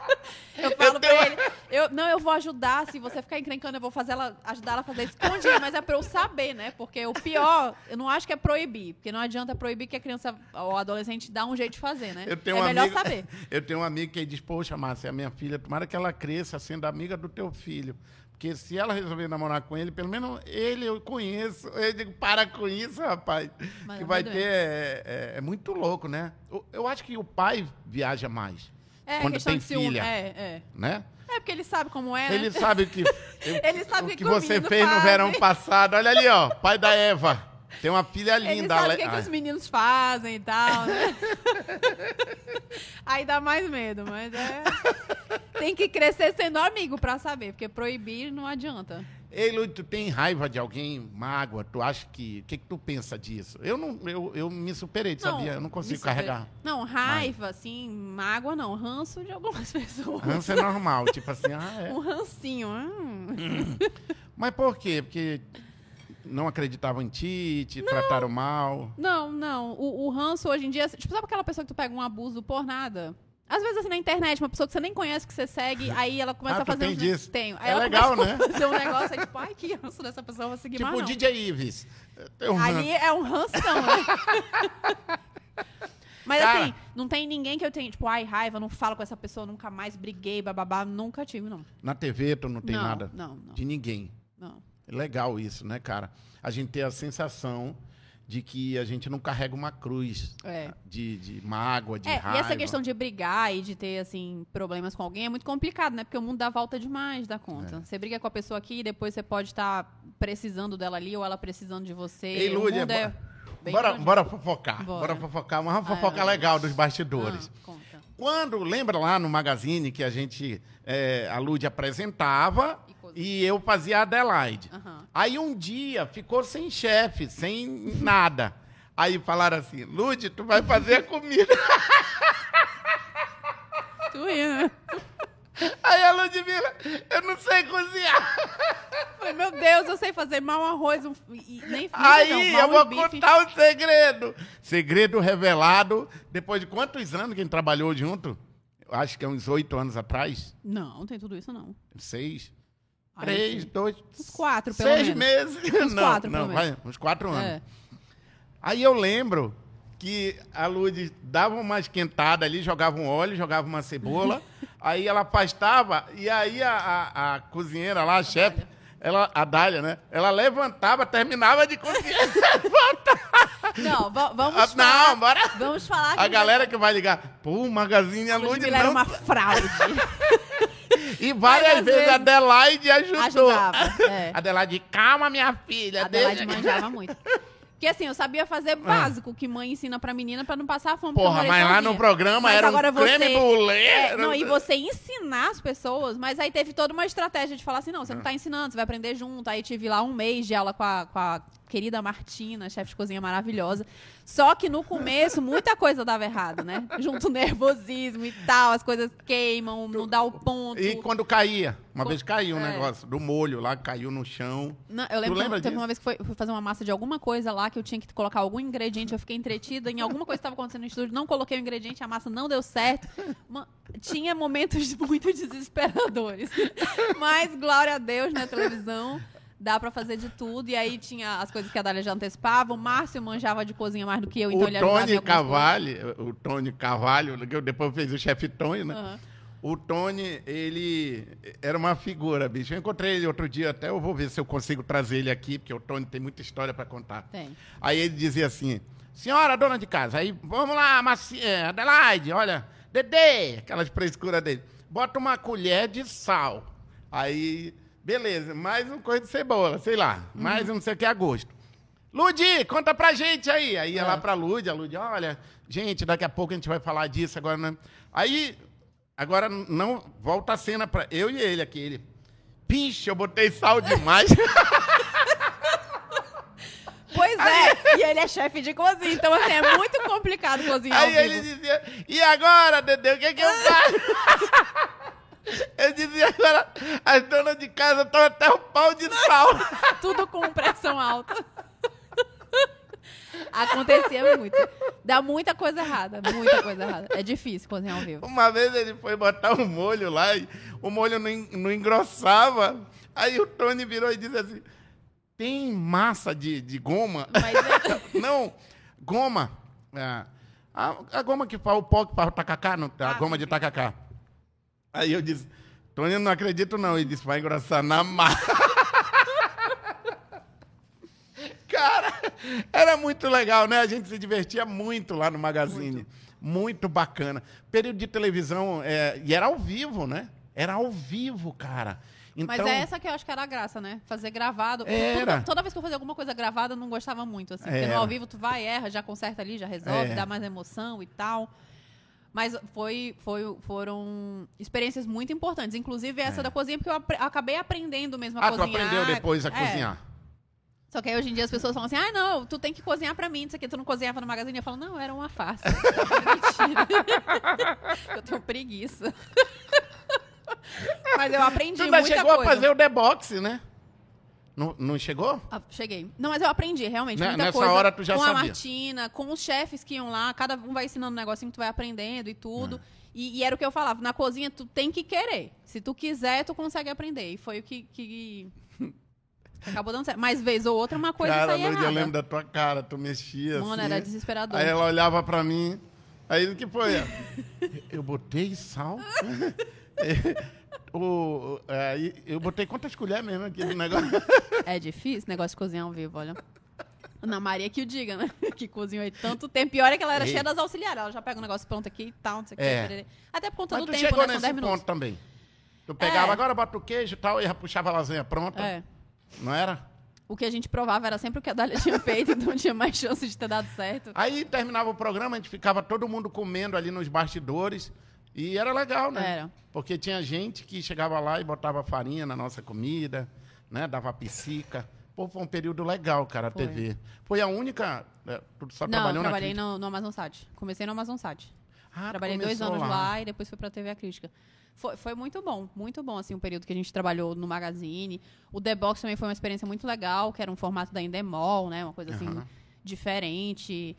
B: eu falo
A: tenho
B: pra ele, eu, não, eu vou ajudar, se você ficar encrencando, eu vou fazer ela, ajudar ela a fazer escondido, mas é pra eu saber, né? Porque o pior, eu não acho que é proibir, porque não adianta proibir que a criança ou adolescente dá um jeito de fazer, né?
A: Eu tenho
B: é
A: um
B: melhor
A: amigo,
B: saber. [LAUGHS]
A: Eu tenho um amigo que diz, poxa, Márcia, a minha filha, tomara que ela cresça sendo amiga do teu filho. Porque se ela resolver namorar com ele, pelo menos ele eu conheço. [LAUGHS] Eu digo, para com isso, rapaz.
B: Mas
A: que
B: é
A: vai ter. É, é- é muito louco, né? Eu, eu acho que o pai viaja mais.
B: É,
A: quando
B: questão
A: tem filha.
B: É, é.
A: Né?
B: É porque ele sabe como é,
A: Ele
B: né?
A: sabe que. [LAUGHS]
B: Ele sabe
A: o que,
B: que que
A: você fez no
B: faz,
A: verão passado. Olha ali, ó. Pai da Eva. Tem uma filha
B: Ele
A: linda.
B: sabe o que, que
A: Ah,
B: os meninos fazem e tal, né? [LAUGHS] Aí dá mais medo, mas é. [LAUGHS] Tem que crescer sendo amigo pra saber, porque proibir não adianta.
A: Ei, Lu, tu tem raiva de alguém, mágoa? Tu acha que. O que, que tu pensa disso? Eu não, eu, eu me superei, tu sabia? Eu não consigo carregar.
B: Não, raiva, assim, mágoa não, ranço de algumas [LAUGHS] pessoas.
A: Ranço é normal, tipo assim, ah, é.
B: Um rancinho. hum.
A: Mas por quê? Porque não acreditavam em ti, te trataram mal.
B: Não, não. O, o ranço hoje em dia. Tipo, sabe aquela pessoa que tu pega um abuso por nada? Às vezes, assim, na internet, uma pessoa que você nem conhece, que você segue, aí ela começa
A: Ah,
B: a fazer
A: tem
B: uns...
A: disso?
B: Tenho. Aí
A: É legal, né? [LAUGHS]
B: fazer um negócio, aí tipo, ai, que ranço dessa pessoa, eu vou seguir
A: tipo
B: mais
A: o
B: não.
A: DJ Ives. Tem um
B: Ali é um ranção, né? [LAUGHS] Mas
A: Cara.
B: assim, não tem ninguém que eu tenha, tipo, ai, raiva, não falo com essa pessoa, nunca mais briguei, bababá, nunca tive, não.
A: Na TV tu não tem
B: não,
A: nada
B: Não, não,
A: de ninguém.
B: não.
A: É legal isso, né, cara? A gente ter a sensação de que a gente não carrega uma cruz
B: É.
A: de, de mágoa, de
B: É,
A: raiva.
B: e essa questão de brigar e de ter, assim, problemas com alguém é muito complicado, né? Porque o mundo dá volta demais da
A: É.
B: conta. Você briga com a pessoa aqui e depois você pode estar precisando dela ali ou ela precisando de você.
A: Ei, Lúdia,
B: é
A: Bora, bora fofocar. Bora.
B: Bora.
A: fofocar. Uma fofoca
B: Ai,
A: legal dos bastidores.
B: Ah.
A: Quando, lembra lá no Magazine que a gente, é, a Lud apresentava
B: E
A: e eu fazia a Adelaide.
B: Aham.
A: Aí um dia ficou sem chefe, sem nada. Aí falaram assim, Lud, tu vai fazer a comida. [LAUGHS]
B: Tu ia, né?
A: Aí a Ludmilla, eu não sei cozinhar.
B: Falei, meu Deus, eu sei fazer mal arroz um, e, nem
A: Aí
B: não,
A: eu vou
B: um bife.
A: contar o segredo. Segredo revelado depois de quantos anos que a gente trabalhou junto? Acho que é uns oito anos atrás.
B: Não, não tem tudo isso, não.
A: Seis. Três, dois.
B: Uns quatro, pelo
A: Seis
B: menos.
A: meses.
B: Uns
A: não,
B: quatro,
A: não,
B: pelo
A: vai, uns quatro anos.
B: É.
A: Aí eu lembro que a Lud dava uma esquentada ali, jogava um óleo, jogava uma cebola, [LAUGHS] aí ela afastava, e aí a, a- a cozinheira lá, a chefe, ela, a Dália, né? Ela levantava, terminava de cozinhar. [LAUGHS]
B: Não, va- vamos
A: Ah,
B: falar.
A: não, bora.
B: Vamos falar
A: A galera que vai ligar, pô, o Magazine a Lud
B: Ludmilla era
A: não...
B: uma fraude. [LAUGHS] [LAUGHS]
A: E várias
B: às
A: vezes a
B: vezes,
A: Adelaide ajudou.
B: Ajudava, é. [LAUGHS]
A: Adelaide, calma, minha filha.
B: A Adelaide
A: deixa-
B: manjava muito. [LAUGHS] Porque assim, eu sabia fazer básico que mãe ensina pra menina pra não passar fome.
A: Porra, mas lá no programa
B: Mas
A: era um
B: agora
A: creme
B: você-
A: brulee.
B: É, não, e você ensinar as pessoas, mas aí teve toda uma estratégia de falar assim, não, você
A: Ah.
B: não tá ensinando, você vai aprender junto. Aí tive lá um mês de aula com a, com a querida Martina, chefe de cozinha maravilhosa. Só que no começo, muita coisa dava errado, né? Junto nervosismo e tal, as coisas queimam, não dá o ponto.
A: E quando caía, uma
B: Co-
A: vez caiu um
B: é.
A: negócio do molho lá, caiu no chão.
B: Não, eu lembro
A: lembra
B: que teve
A: disso?
B: uma vez que foi, fui fazer uma massa de alguma coisa lá que eu tinha que colocar algum ingrediente, eu fiquei entretida em alguma coisa que estava acontecendo no estúdio, não coloquei o ingrediente, a massa não deu certo. Ma- tinha momentos [LAUGHS] muito desesperadores. Mas, glória a Deus, na televisão, dá pra fazer de tudo. E aí tinha as coisas que a Dália já antecipava. O Márcio manjava de cozinha mais do que eu, então
A: o
B: ele
A: Tony Cavalli, o Tony Carvalho, que depois fez o chefe Tony, né?
B: Aham.
A: O Tony, ele era uma figura, bicho. Eu encontrei ele outro dia, até eu vou ver se eu consigo trazer ele aqui, porque o Tony tem muita história para contar.
B: Tem.
A: Aí ele dizia assim: Senhora dona de casa, aí vamos lá, Maci... é, Adelaide, olha, Dedê, aquelas frescuras dele. Bota uma colher de sal. Aí, beleza, mais um coisa de cebola, sei lá, mais um não sei o que a gosto. Ludi, conta pra gente aí. Aí ia
B: É.
A: lá pra Ludi, a Ludi, olha, gente, daqui a pouco a gente vai falar disso agora, né? Aí, agora não, volta a cena pra eu e ele aqui, ele. Eu botei sal demais. [LAUGHS]
B: Pois é, e ele é chefe de cozinha, então assim, é muito complicado cozinhar
A: Aí ele dizia, e agora, Dedê, o que, que eu faço? [LAUGHS] Eu dizia agora, as donas de casa estão até o pau de sal. [LAUGHS]
B: Tudo com pressão alta. Acontecia muito. Dá muita coisa errada, muita coisa errada. É difícil cozinhar ao vivo.
A: Uma vez ele foi botar um molho lá e o molho não, não engrossava. Aí o Tony virou e disse assim: tem massa de, de goma?
B: Mas é- [LAUGHS]
A: não, goma. É, a, a goma que faz o pó que faz o tacacá, não, a
B: Ah,
A: goma de tacacá. Aí eu disse, Tony, eu não acredito não. Ele disse, vai engrossar na massa. [LAUGHS] Cara, era muito legal, né? A gente se divertia muito lá no Magazine. Muito, bacana. Período de televisão, é, e era ao vivo, né? Era ao vivo, cara. Então,
B: Mas é essa que eu acho que era a graça, né? Fazer gravado.
A: Era.
B: Tudo- toda vez que eu fazia alguma coisa gravada, eu não gostava muito, assim. Porque
A: Era.
B: no ao vivo tu vai, erra, já conserta ali, já resolve,
A: É.
B: dá mais emoção e tal. Mas foi, foi, foram experiências muito importantes. Inclusive essa da cozinha, porque eu apre- acabei aprendendo mesmo a
A: É. ah, tu
B: cozinhar.
A: aprendeu depois a
B: É.
A: cozinhar.
B: Só que aí hoje em dia as pessoas falam assim, ah, não, tu tem que cozinhar pra mim, isso aqui, tu não cozinhava no magazine. Eu falo, não, era uma farsa. [LAUGHS] Mentira. eu tenho preguiça. [LAUGHS] Mas eu aprendi
A: Tu ainda
B: muita
A: chegou
B: coisa.
A: a fazer o deboxe, né? Não, não chegou?
B: Ah, cheguei. Não, mas eu aprendi, realmente,
A: Né-
B: muita
A: nessa
B: coisa.
A: hora tu já
B: com a
A: sabia.
B: Martina, com os chefes que iam lá, cada um vai ensinando um negocinho que tu vai aprendendo e tudo.
A: É.
B: E, e era o que eu falava, na cozinha tu tem que querer. Se tu quiser, tu consegue aprender. E foi o que... que... [LAUGHS] Acabou dando certo. Mas vez ou outra uma coisa
A: cara,
B: saía
A: Lúdia, eu lembro da tua cara, tu mexia
B: Mano,
A: assim.
B: era desesperador.
A: Aí ela olhava pra mim, aí o que foi? [LAUGHS] eu botei sal? [LAUGHS] o, aí eu botei quantas colheres mesmo aqui no negócio?
B: É difícil negócio de cozinhar ao vivo, olha. Ana Maria que o diga, né? [LAUGHS] Que cozinhou aí tanto tempo. Pior é que ela era
A: Ei.
B: cheia das auxiliares. Ela já pega o negócio pronto aqui e tal, não sei o
A: É.
B: que. Até por conta
A: Mas
B: do tempo,
A: chegou
B: né? São
A: nesse
B: 10 minutos.
A: ponto também. Tu pegava,
B: É.
A: agora bota o queijo e tal, e já puxava a lasanha pronta.
B: É.
A: Não era?
B: O que a gente provava era sempre o que a Dália tinha feito, [LAUGHS] então tinha mais chance de ter dado certo.
A: Aí terminava o programa, a gente ficava todo mundo comendo ali nos bastidores. E era legal, né?
B: Era.
A: Porque tinha gente que chegava lá e botava farinha na nossa comida, né? Dava psica. Pô, foi um período legal, cara, a
B: Foi.
A: TV. Foi a única. é, Tu só
B: não,
A: trabalhou na
B: trabalhei
A: crítica.
B: no, no Amazon Sat. Comecei no Amazon Sat.
A: Ah,
B: trabalhei dois anos lá. e depois fui pra TV A Crítica. Foi, foi muito bom, muito bom, assim, o período que a gente trabalhou no Magazine. O The Box também foi uma experiência muito legal, que era um formato da Endemol, né? Uma coisa assim, diferente.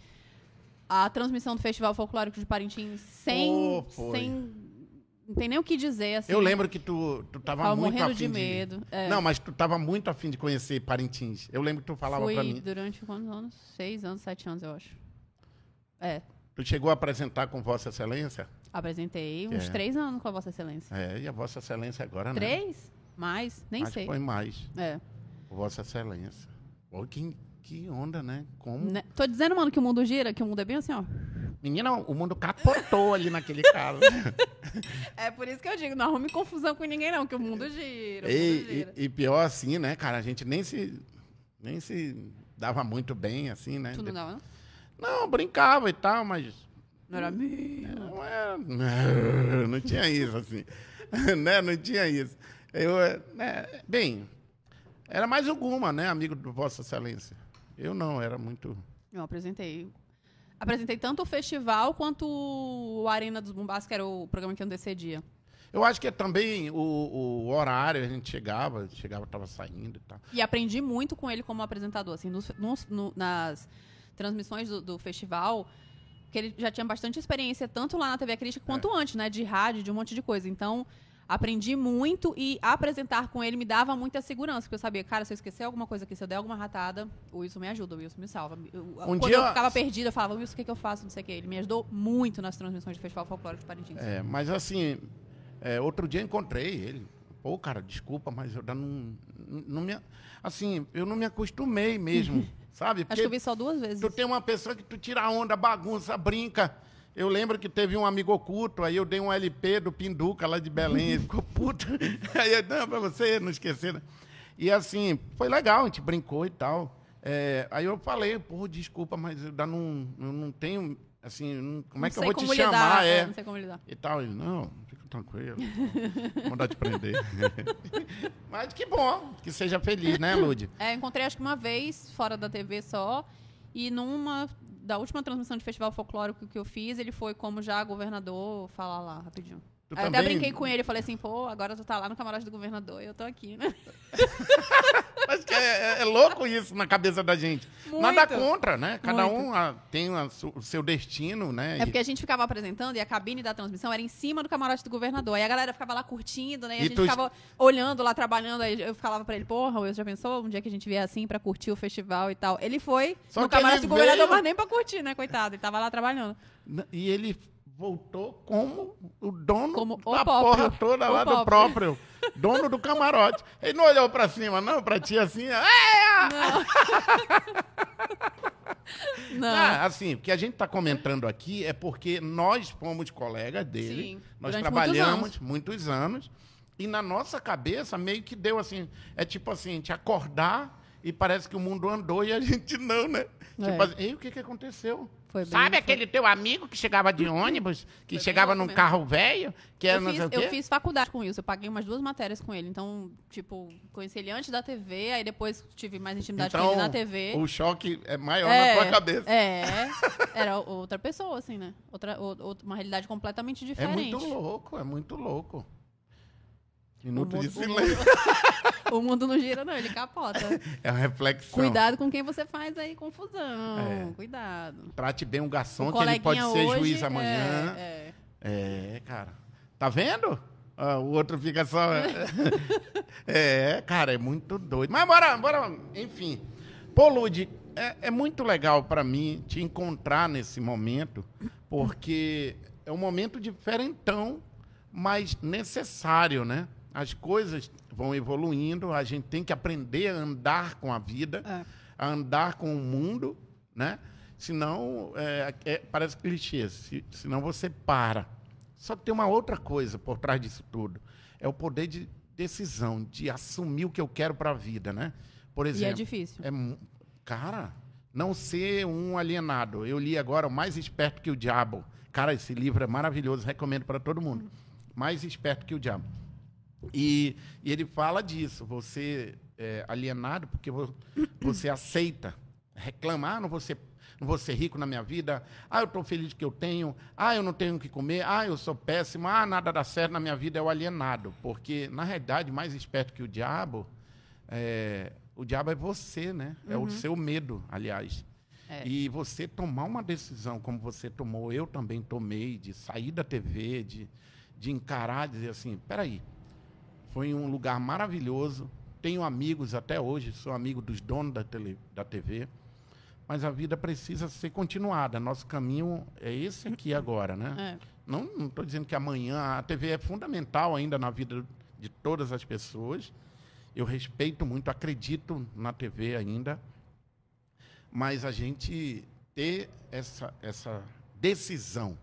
B: A transmissão do Festival Folclórico de Parintins sem.
A: Foi.
B: sem não tem nem o que dizer, assim.
A: Eu lembro que tu, tu tava
B: Tava
A: muito
B: morrendo
A: afim
B: de medo. É.
A: Não, mas tu tava muito afim de conhecer Parintins. Eu lembro que tu falava
B: Fui
A: pra mim.
B: durante quantos anos? Seis anos, sete anos, eu acho. É,
A: Tu chegou a apresentar com Vossa Excelência?
B: apresentei uns
A: É.
B: três anos com a Vossa Excelência.
A: É, e a Vossa Excelência agora, né?
B: Três? Mais? Nem
A: que
B: sei.
A: foi mais.
B: É.
A: Vossa Excelência. Pô, que, que onda, né? Como?
B: Né? Tô dizendo, mano, que o mundo gira, que o mundo é bem assim, ó.
A: Menina, o mundo capotou ali naquele caso. [LAUGHS]
B: É por isso que eu digo, não arrume confusão com ninguém, não, que o mundo gira. O mundo
A: e,
B: gira.
A: e- e pior assim, né, cara? A gente nem se, nem se dava muito bem, assim, né?
B: Tu não dava, não?
A: Não, brincava e tal, mas
B: Não era meu.
A: não era... Não, não tinha isso, assim. [LAUGHS] né? Não tinha isso. Eu, né, bem, era mais alguma, né? Amigo do Vossa Excelência. Eu não, era muito...
B: Eu apresentei. Apresentei tanto o festival quanto o Arena dos Bombás, que era o programa que eu decidia.
A: Eu acho que é também o, o horário, a gente chegava, chegava, tava saindo e tal.
B: E aprendi muito com ele como apresentador, assim, nos- no- nas transmissões do, do festival, que ele já tinha bastante experiência, tanto lá na TV Crítica quanto antes, né? De rádio, de um monte de coisa. Então, aprendi muito e apresentar com ele me dava muita segurança, porque eu sabia, cara, se eu esquecer alguma coisa aqui, se eu der alguma ratada, o Wilson me ajuda, o Wilson me salva. Eu- quando
A: dia-
B: eu ficava perdida, eu falava, Wilson, o que, que eu faço? Não sei o que. Ele me ajudou muito nas transmissões do Festival Folclórico de Parintins.
A: É, mas assim, é, outro dia encontrei ele. Pô, cara, desculpa, mas eu não, não me. Assim, eu não me acostumei mesmo, [LAUGHS] sabe?
B: Acho que eu vi só duas vezes.
A: tu tem uma pessoa que tu tira onda, bagunça, brinca. Eu lembro que teve um amigo oculto, aí eu dei um LP do Pinduca lá de Belém, ele ficou [LAUGHS] puto. [LAUGHS] Aí eu, não, pra você não esquecer. né? E assim, foi legal, a gente brincou e tal. É, aí eu falei, pô, desculpa, mas eu não, eu não tenho, assim, não- como é
B: Não
A: que eu vou te
B: como
A: chamar?
B: lidar,
A: é.
B: Não sei como lidar.
A: E tal, ele, não, fica tranquilo, vou mandar te prender. [LAUGHS] Mas que bom, que seja feliz, né, Lud?
B: É, encontrei acho que uma vez, fora da TV só, e numa da última transmissão de festival folclórico que eu fiz, ele foi como já governador falar lá, rapidinho. Eu até
A: também-
B: brinquei com ele, falei assim, pô, agora tu tá lá no camarote do governador e eu tô aqui, né? [LAUGHS]
A: Mas que é, é- é louco isso na cabeça da gente.
B: Muito.
A: Nada contra, né? Cada
B: Muito.
A: um ah, tem a o seu destino, né?
B: É
A: E-
B: porque a gente ficava apresentando e a cabine da transmissão era em cima do camarote do governador. Aí a galera ficava lá curtindo, né? E,
A: E
B: a gente
A: tu-
B: ficava olhando lá, trabalhando. Aí eu falava pra ele, porra, Wilson, já pensou um dia que a gente vier assim pra curtir o festival e tal? Ele foi
A: Só
B: no camarote do governador,
A: veio-
B: mas nem pra curtir, né, coitado? Ele tava lá trabalhando.
A: E ele voltou como o dono
B: Como o
A: da
B: próprio.
A: porra toda
B: O
A: lá do próprio. Dono do camarote. Ele não olhou pra cima, não, pra ti assim. É! [LAUGHS]
B: Não.
A: Ah, assim, o que a gente tá comentando aqui é porque nós fomos colegas dele.
B: Sim,
A: nós trabalhamos
B: muitos
A: muitos anos. E na nossa cabeça meio que deu assim. É tipo assim, gente acordar e parece que o mundo andou e a [LAUGHS] gente não, né?
B: É.
A: Tipo assim, ei, o que, que aconteceu?
B: Foi bem-
A: Sabe
B: foi-
A: aquele teu amigo que chegava de ônibus, que
B: bem
A: chegava num
B: mesmo.
A: carro velho, que era
B: Eu
A: não
B: fiz,
A: sei o quê?
B: eu fiz faculdade com isso, eu paguei umas duas matérias com ele. Então, tipo, conheci ele antes da TV, aí depois tive mais intimidade com
A: Então,
B: ele na TV.
A: o choque é maior
B: é,
A: na tua cabeça.
B: É, [LAUGHS] era outra pessoa, assim, né? Outra, ou- outra- uma realidade completamente
A: É
B: diferente.
A: muito louco, é muito louco. Minuto
B: mundo,
A: de silêncio. [LAUGHS]
B: o mundo não gira, não, ele capota. [LAUGHS]
A: É uma reflexão.
B: Cuidado com quem você faz aí confusão.
A: É.
B: Cuidado.
A: Trate bem um garçom,
B: O
A: que ele pode ser
B: hoje,
A: juiz amanhã.
B: É, é.
A: É, cara. Tá vendo? Ah, o outro fica só. [LAUGHS] é, cara, é muito doido. Mas bora, bora, enfim. Pô, Lud, é, é muito legal pra mim te encontrar nesse momento, porque é um momento diferentão, mas necessário, né? As coisas vão evoluindo, a gente tem que aprender a andar com a vida,
B: É.
A: a andar com o mundo, né? Senão, é, é- parece clichê, se, senão você para. Só que tem uma outra coisa por trás disso tudo. É o poder de decisão, de assumir o que eu quero para a vida, né? Por
B: E é
A: exemplo,
B: difícil.
A: é cara, não ser um alienado. Eu li agora o Mais Esperto que o Diabo. Cara, esse livro é maravilhoso, recomendo para todo mundo. Mais Esperto que o Diabo. E, e ele fala disso, você é alienado porque vo- você aceita, reclama, ah, não vou ser, não vou ser rico na minha vida, ah, eu estou feliz que eu tenho, ah, eu não tenho o que comer, ah, eu sou péssimo, ah, nada dá certo na minha vida, é o alienado. Porque, na realidade, mais esperto que o diabo, é, o diabo é você, né? É o seu medo, aliás.
B: É.
A: E você tomar uma decisão como você tomou, eu também tomei, de sair da TV, de, de encarar, dizer assim, peraí, foi um lugar maravilhoso, tenho amigos até hoje, sou amigo dos donos da, tele, da TV, mas a vida precisa ser continuada, nosso caminho é esse aqui agora, né?
B: É.
A: Não estou dizendo que amanhã a TV é fundamental ainda na vida de todas as pessoas. Eu respeito muito, acredito na TV ainda, mas a gente ter essa, essa decisão,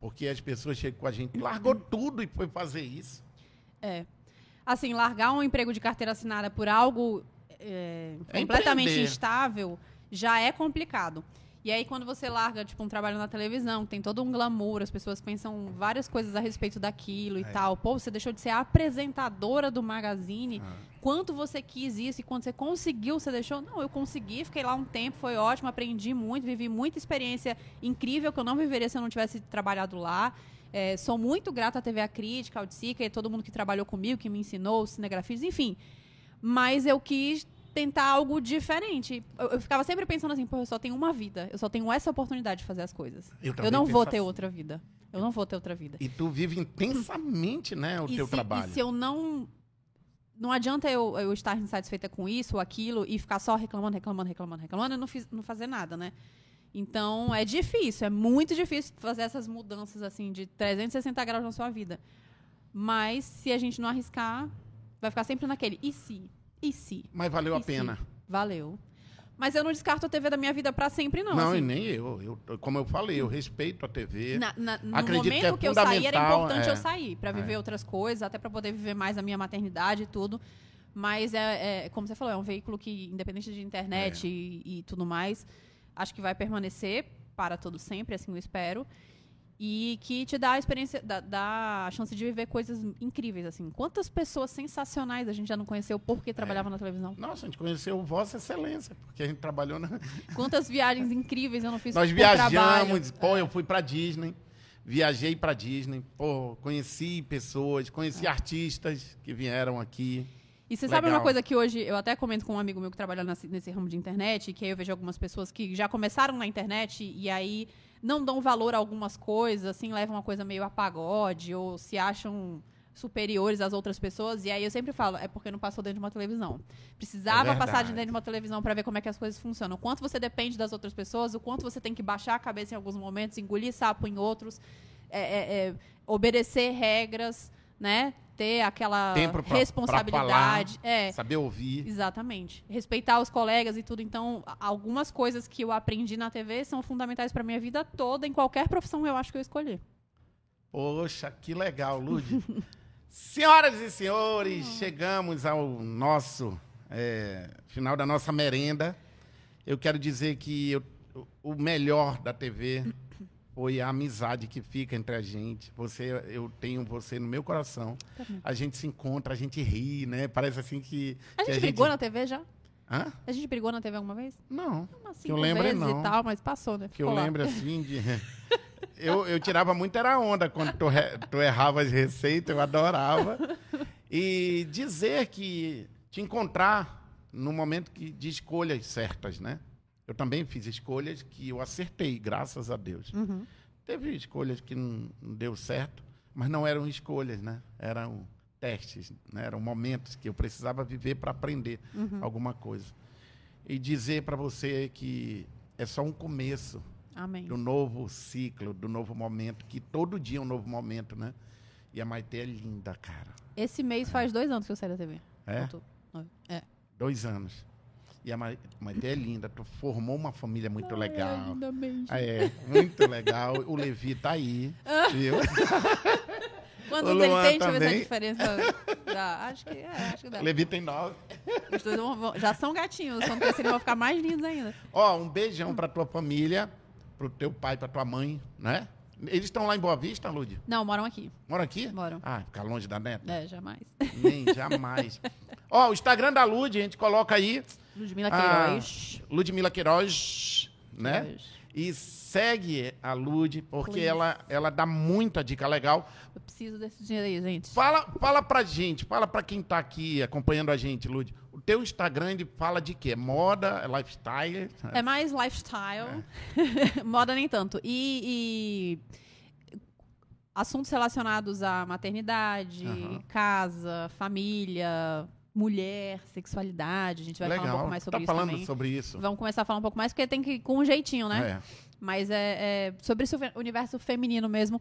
A: porque as pessoas chegam com a gente, largou tudo e foi fazer isso.
B: É. Assim, largar um emprego de carteira assinada por algo é,
A: É
B: completamente
A: empreender.
B: instável já é complicado. E aí, quando você larga, tipo, um trabalho na televisão, tem todo um glamour, as pessoas pensam várias coisas a respeito daquilo e
A: É.
B: tal. Pô, você deixou de ser a apresentadora do Magazine.
A: Ah.
B: Quanto você quis isso e quando você conseguiu, você deixou? Não, eu consegui, fiquei lá um tempo, foi ótimo, aprendi muito, vivi muita experiência incrível que eu não viveria se eu não tivesse trabalhado lá. É, sou muito grata à TV A Crítica, ao Tsica e todo mundo que trabalhou comigo, que me ensinou, os cinegrafistas, enfim. Mas eu quis tentar algo diferente. Eu, eu ficava sempre pensando assim, pô, eu só tenho uma vida, eu só tenho essa oportunidade de fazer as coisas.
A: Eu
B: Eu, não vou ter
A: assim.
B: outra vida. Eu não vou ter outra vida.
A: E tu vive intensamente, né, o
B: e
A: teu
B: se,
A: trabalho.
B: E se eu não. Não adianta eu, eu estar insatisfeita com isso ou aquilo e ficar só reclamando, reclamando, reclamando, reclamando e não, fiz, não fazer nada, né? Então é difícil, é muito difícil fazer essas mudanças assim de 360 graus na sua vida. Mas se a gente não arriscar, vai ficar sempre naquele e se? E se?
A: Mas valeu a
B: E se?
A: pena.
B: Valeu. Mas eu não descarto a TV da minha vida pra sempre, não.
A: Não,
B: assim.
A: e nem eu. eu. Como eu falei, eu respeito a TV.
B: Na- na- no
A: Acredito que
B: momento
A: é
B: que, eu saí, era importante
A: é.
B: eu sair, pra viver
A: É.
B: outras coisas, até pra poder viver mais a minha maternidade e tudo. Mas é, é, como você falou, é um veículo que, independente de internet
A: É.
B: e, e tudo mais, acho que vai permanecer para todo sempre, assim eu espero. E que te dá a experiência, dá, dá a chance de viver coisas incríveis, assim. Quantas pessoas sensacionais a gente já não conheceu
A: É.
B: porque trabalhava na televisão?
A: Nossa, a gente conheceu Vossa Excelência, porque a gente trabalhou na. [LAUGHS]
B: Quantas viagens incríveis eu não fiz
A: Nós viajamos, pô, eu fui pra Disney. Viajei pra Disney, pô, conheci pessoas, conheci artistas que vieram aqui.
B: E você sabe uma coisa que hoje eu até comento com um amigo meu que trabalha nesse, ramo de internet, que aí eu vejo algumas pessoas que já começaram na internet e aí não dão valor a algumas coisas, assim, levam uma coisa meio a pagode ou se acham superiores às outras pessoas. E aí eu sempre falo, é porque não passou dentro de uma televisão. Precisava
A: É
B: passar de dentro de uma televisão para ver como é que as coisas funcionam. O quanto você depende das outras pessoas, o quanto você tem que baixar a cabeça em alguns momentos, engolir sapo em outros, é, é, é, obedecer regras, né? Ter aquela
A: pra- pra
B: responsabilidade. é.
A: Saber ouvir.
B: Exatamente. Respeitar os colegas e tudo. Então, algumas coisas que eu aprendi na TV são fundamentais para minha vida toda, em qualquer profissão eu acho que eu escolhi.
A: Poxa, que legal, Lud. [LAUGHS] Senhoras e senhores, chegamos ao nosso é, final da nossa merenda. Eu quero dizer que eu- o melhor da TV foi a amizade que fica entre a gente. Você, eu tenho você no meu coração. A gente se encontra, a gente ri, né? Parece assim que.
B: A
A: que
B: gente brigou na TV já?
A: Hã?
B: A gente brigou na TV alguma vez?
A: Não.
B: Umas
A: Que eu
B: vezes
A: não.
B: e tal, mas passou, né?
A: Que eu
B: Ficou lá.
A: lembro assim de. [LAUGHS] Eu, eu tirava muito era onda quando tu, re- tu errava as receitas, eu adorava. E dizer que te encontrar no momento que, de escolhas certas, né? Eu também fiz escolhas que eu acertei, graças a Deus.
B: Uhum.
A: Teve escolhas que não, não deu certo, mas não eram escolhas, né? Eram testes, né? eram momentos que eu precisava viver para aprender
B: Uhum.
A: alguma coisa. E dizer para você que é só um começo
B: Amém.
A: do novo ciclo, do novo momento, que todo dia é um novo momento, né? E a Maite é linda, cara.
B: Esse mês faz dois anos que eu saí da TV.
A: É?
B: É.
A: Dois anos. E a Ma- Maite é linda, tu formou uma família muito legal.
B: Lindamente.
A: Ah, É, muito legal. O Levi tá aí, viu? [LAUGHS]
B: Quantos ele tem? Deixa eu ver se a diferença dá. Acho que, é, acho que dá.
A: Levi tem nove.
B: Os dois vão- já são gatinhos. Quando crescerem vão ficar mais lindos ainda.
A: Ó, um beijão pra tua família, pro teu pai, pra tua mãe, né? Eles estão lá em Boa Vista, Lud?
B: Não, moram aqui.
A: Mora aqui?
B: Moram.
A: Ah, ficar longe da neta?
B: É, jamais.
A: Nem, jamais. [LAUGHS] Ó, o Instagram da Lud, a gente coloca aí.
B: Ludmila
A: Ah,
B: Queiroz.
A: Ludmila Queiroz, né?
B: Queiroz.
A: E segue a Lud, porque
B: Please.
A: ela, ela dá muita dica legal.
B: Eu preciso desse dinheiro aí, gente.
A: Fala, fala pra gente, fala pra quem tá aqui acompanhando a gente, Lud. O teu Instagram, ele fala de quê? Moda, lifestyle?
B: É mais lifestyle. [LAUGHS] Moda nem tanto. E, e assuntos relacionados à maternidade, casa, família, mulher, sexualidade. A gente vai falar um pouco mais sobre
A: tá
B: isso
A: falando
B: também.
A: sobre isso?
B: Vamos começar a falar um pouco mais, porque tem que ir com um jeitinho, né?
A: É.
B: Mas é, é sobre esse universo feminino mesmo.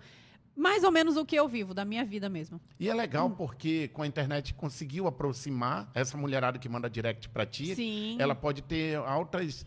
B: Mais ou menos o que eu vivo, da minha vida mesmo.
A: E é
B: Hum.
A: legal porque com a internet conseguiu aproximar essa mulherada que manda direct pra ti.
B: Sim.
A: Ela pode ter altas,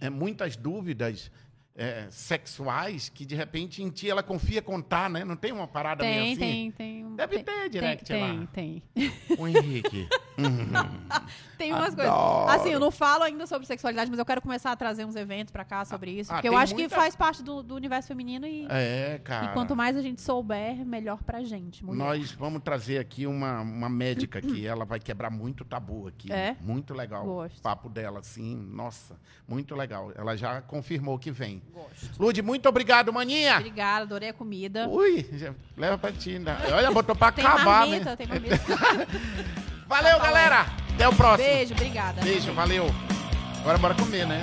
A: é, muitas dúvidas é, sexuais que de repente em ti ela confia contar, né? Não tem uma parada meio
B: Tem,
A: assim?
B: tem, tem.
A: Deve
B: tem,
A: ter direct
B: tem,
A: lá.
B: tem, tem.
A: O Henrique. [LAUGHS] [LAUGHS]
B: Tem umas
A: Adoro.
B: coisas. Assim, eu não falo ainda sobre sexualidade, mas eu quero começar a trazer uns eventos pra cá sobre isso.
A: ah,
B: porque eu
A: tem
B: acho
A: muita-
B: que faz parte do, do universo feminino e,
A: É, cara.
B: e quanto mais a gente souber, melhor pra gente. mulher.
A: Nós vamos trazer aqui uma, uma médica aqui. [CLEARS THROAT] Ela vai quebrar muito tabu aqui.
B: É?
A: Muito legal.
B: Gosto.
A: O papo dela, assim, nossa, muito legal. Ela já confirmou que vem.
B: Gosto.
A: Lud, muito obrigado, maninha.
B: Obrigada, adorei a comida.
A: Ui, leva pra ti. Olha, botou pra
B: Tem
A: acabar,
B: marmita,
A: né?
B: tem marmita. [LAUGHS]
A: Valeu, galera. Até o próximo.
B: Beijo, obrigada.
A: Beijo, valeu. Agora bora comer, né?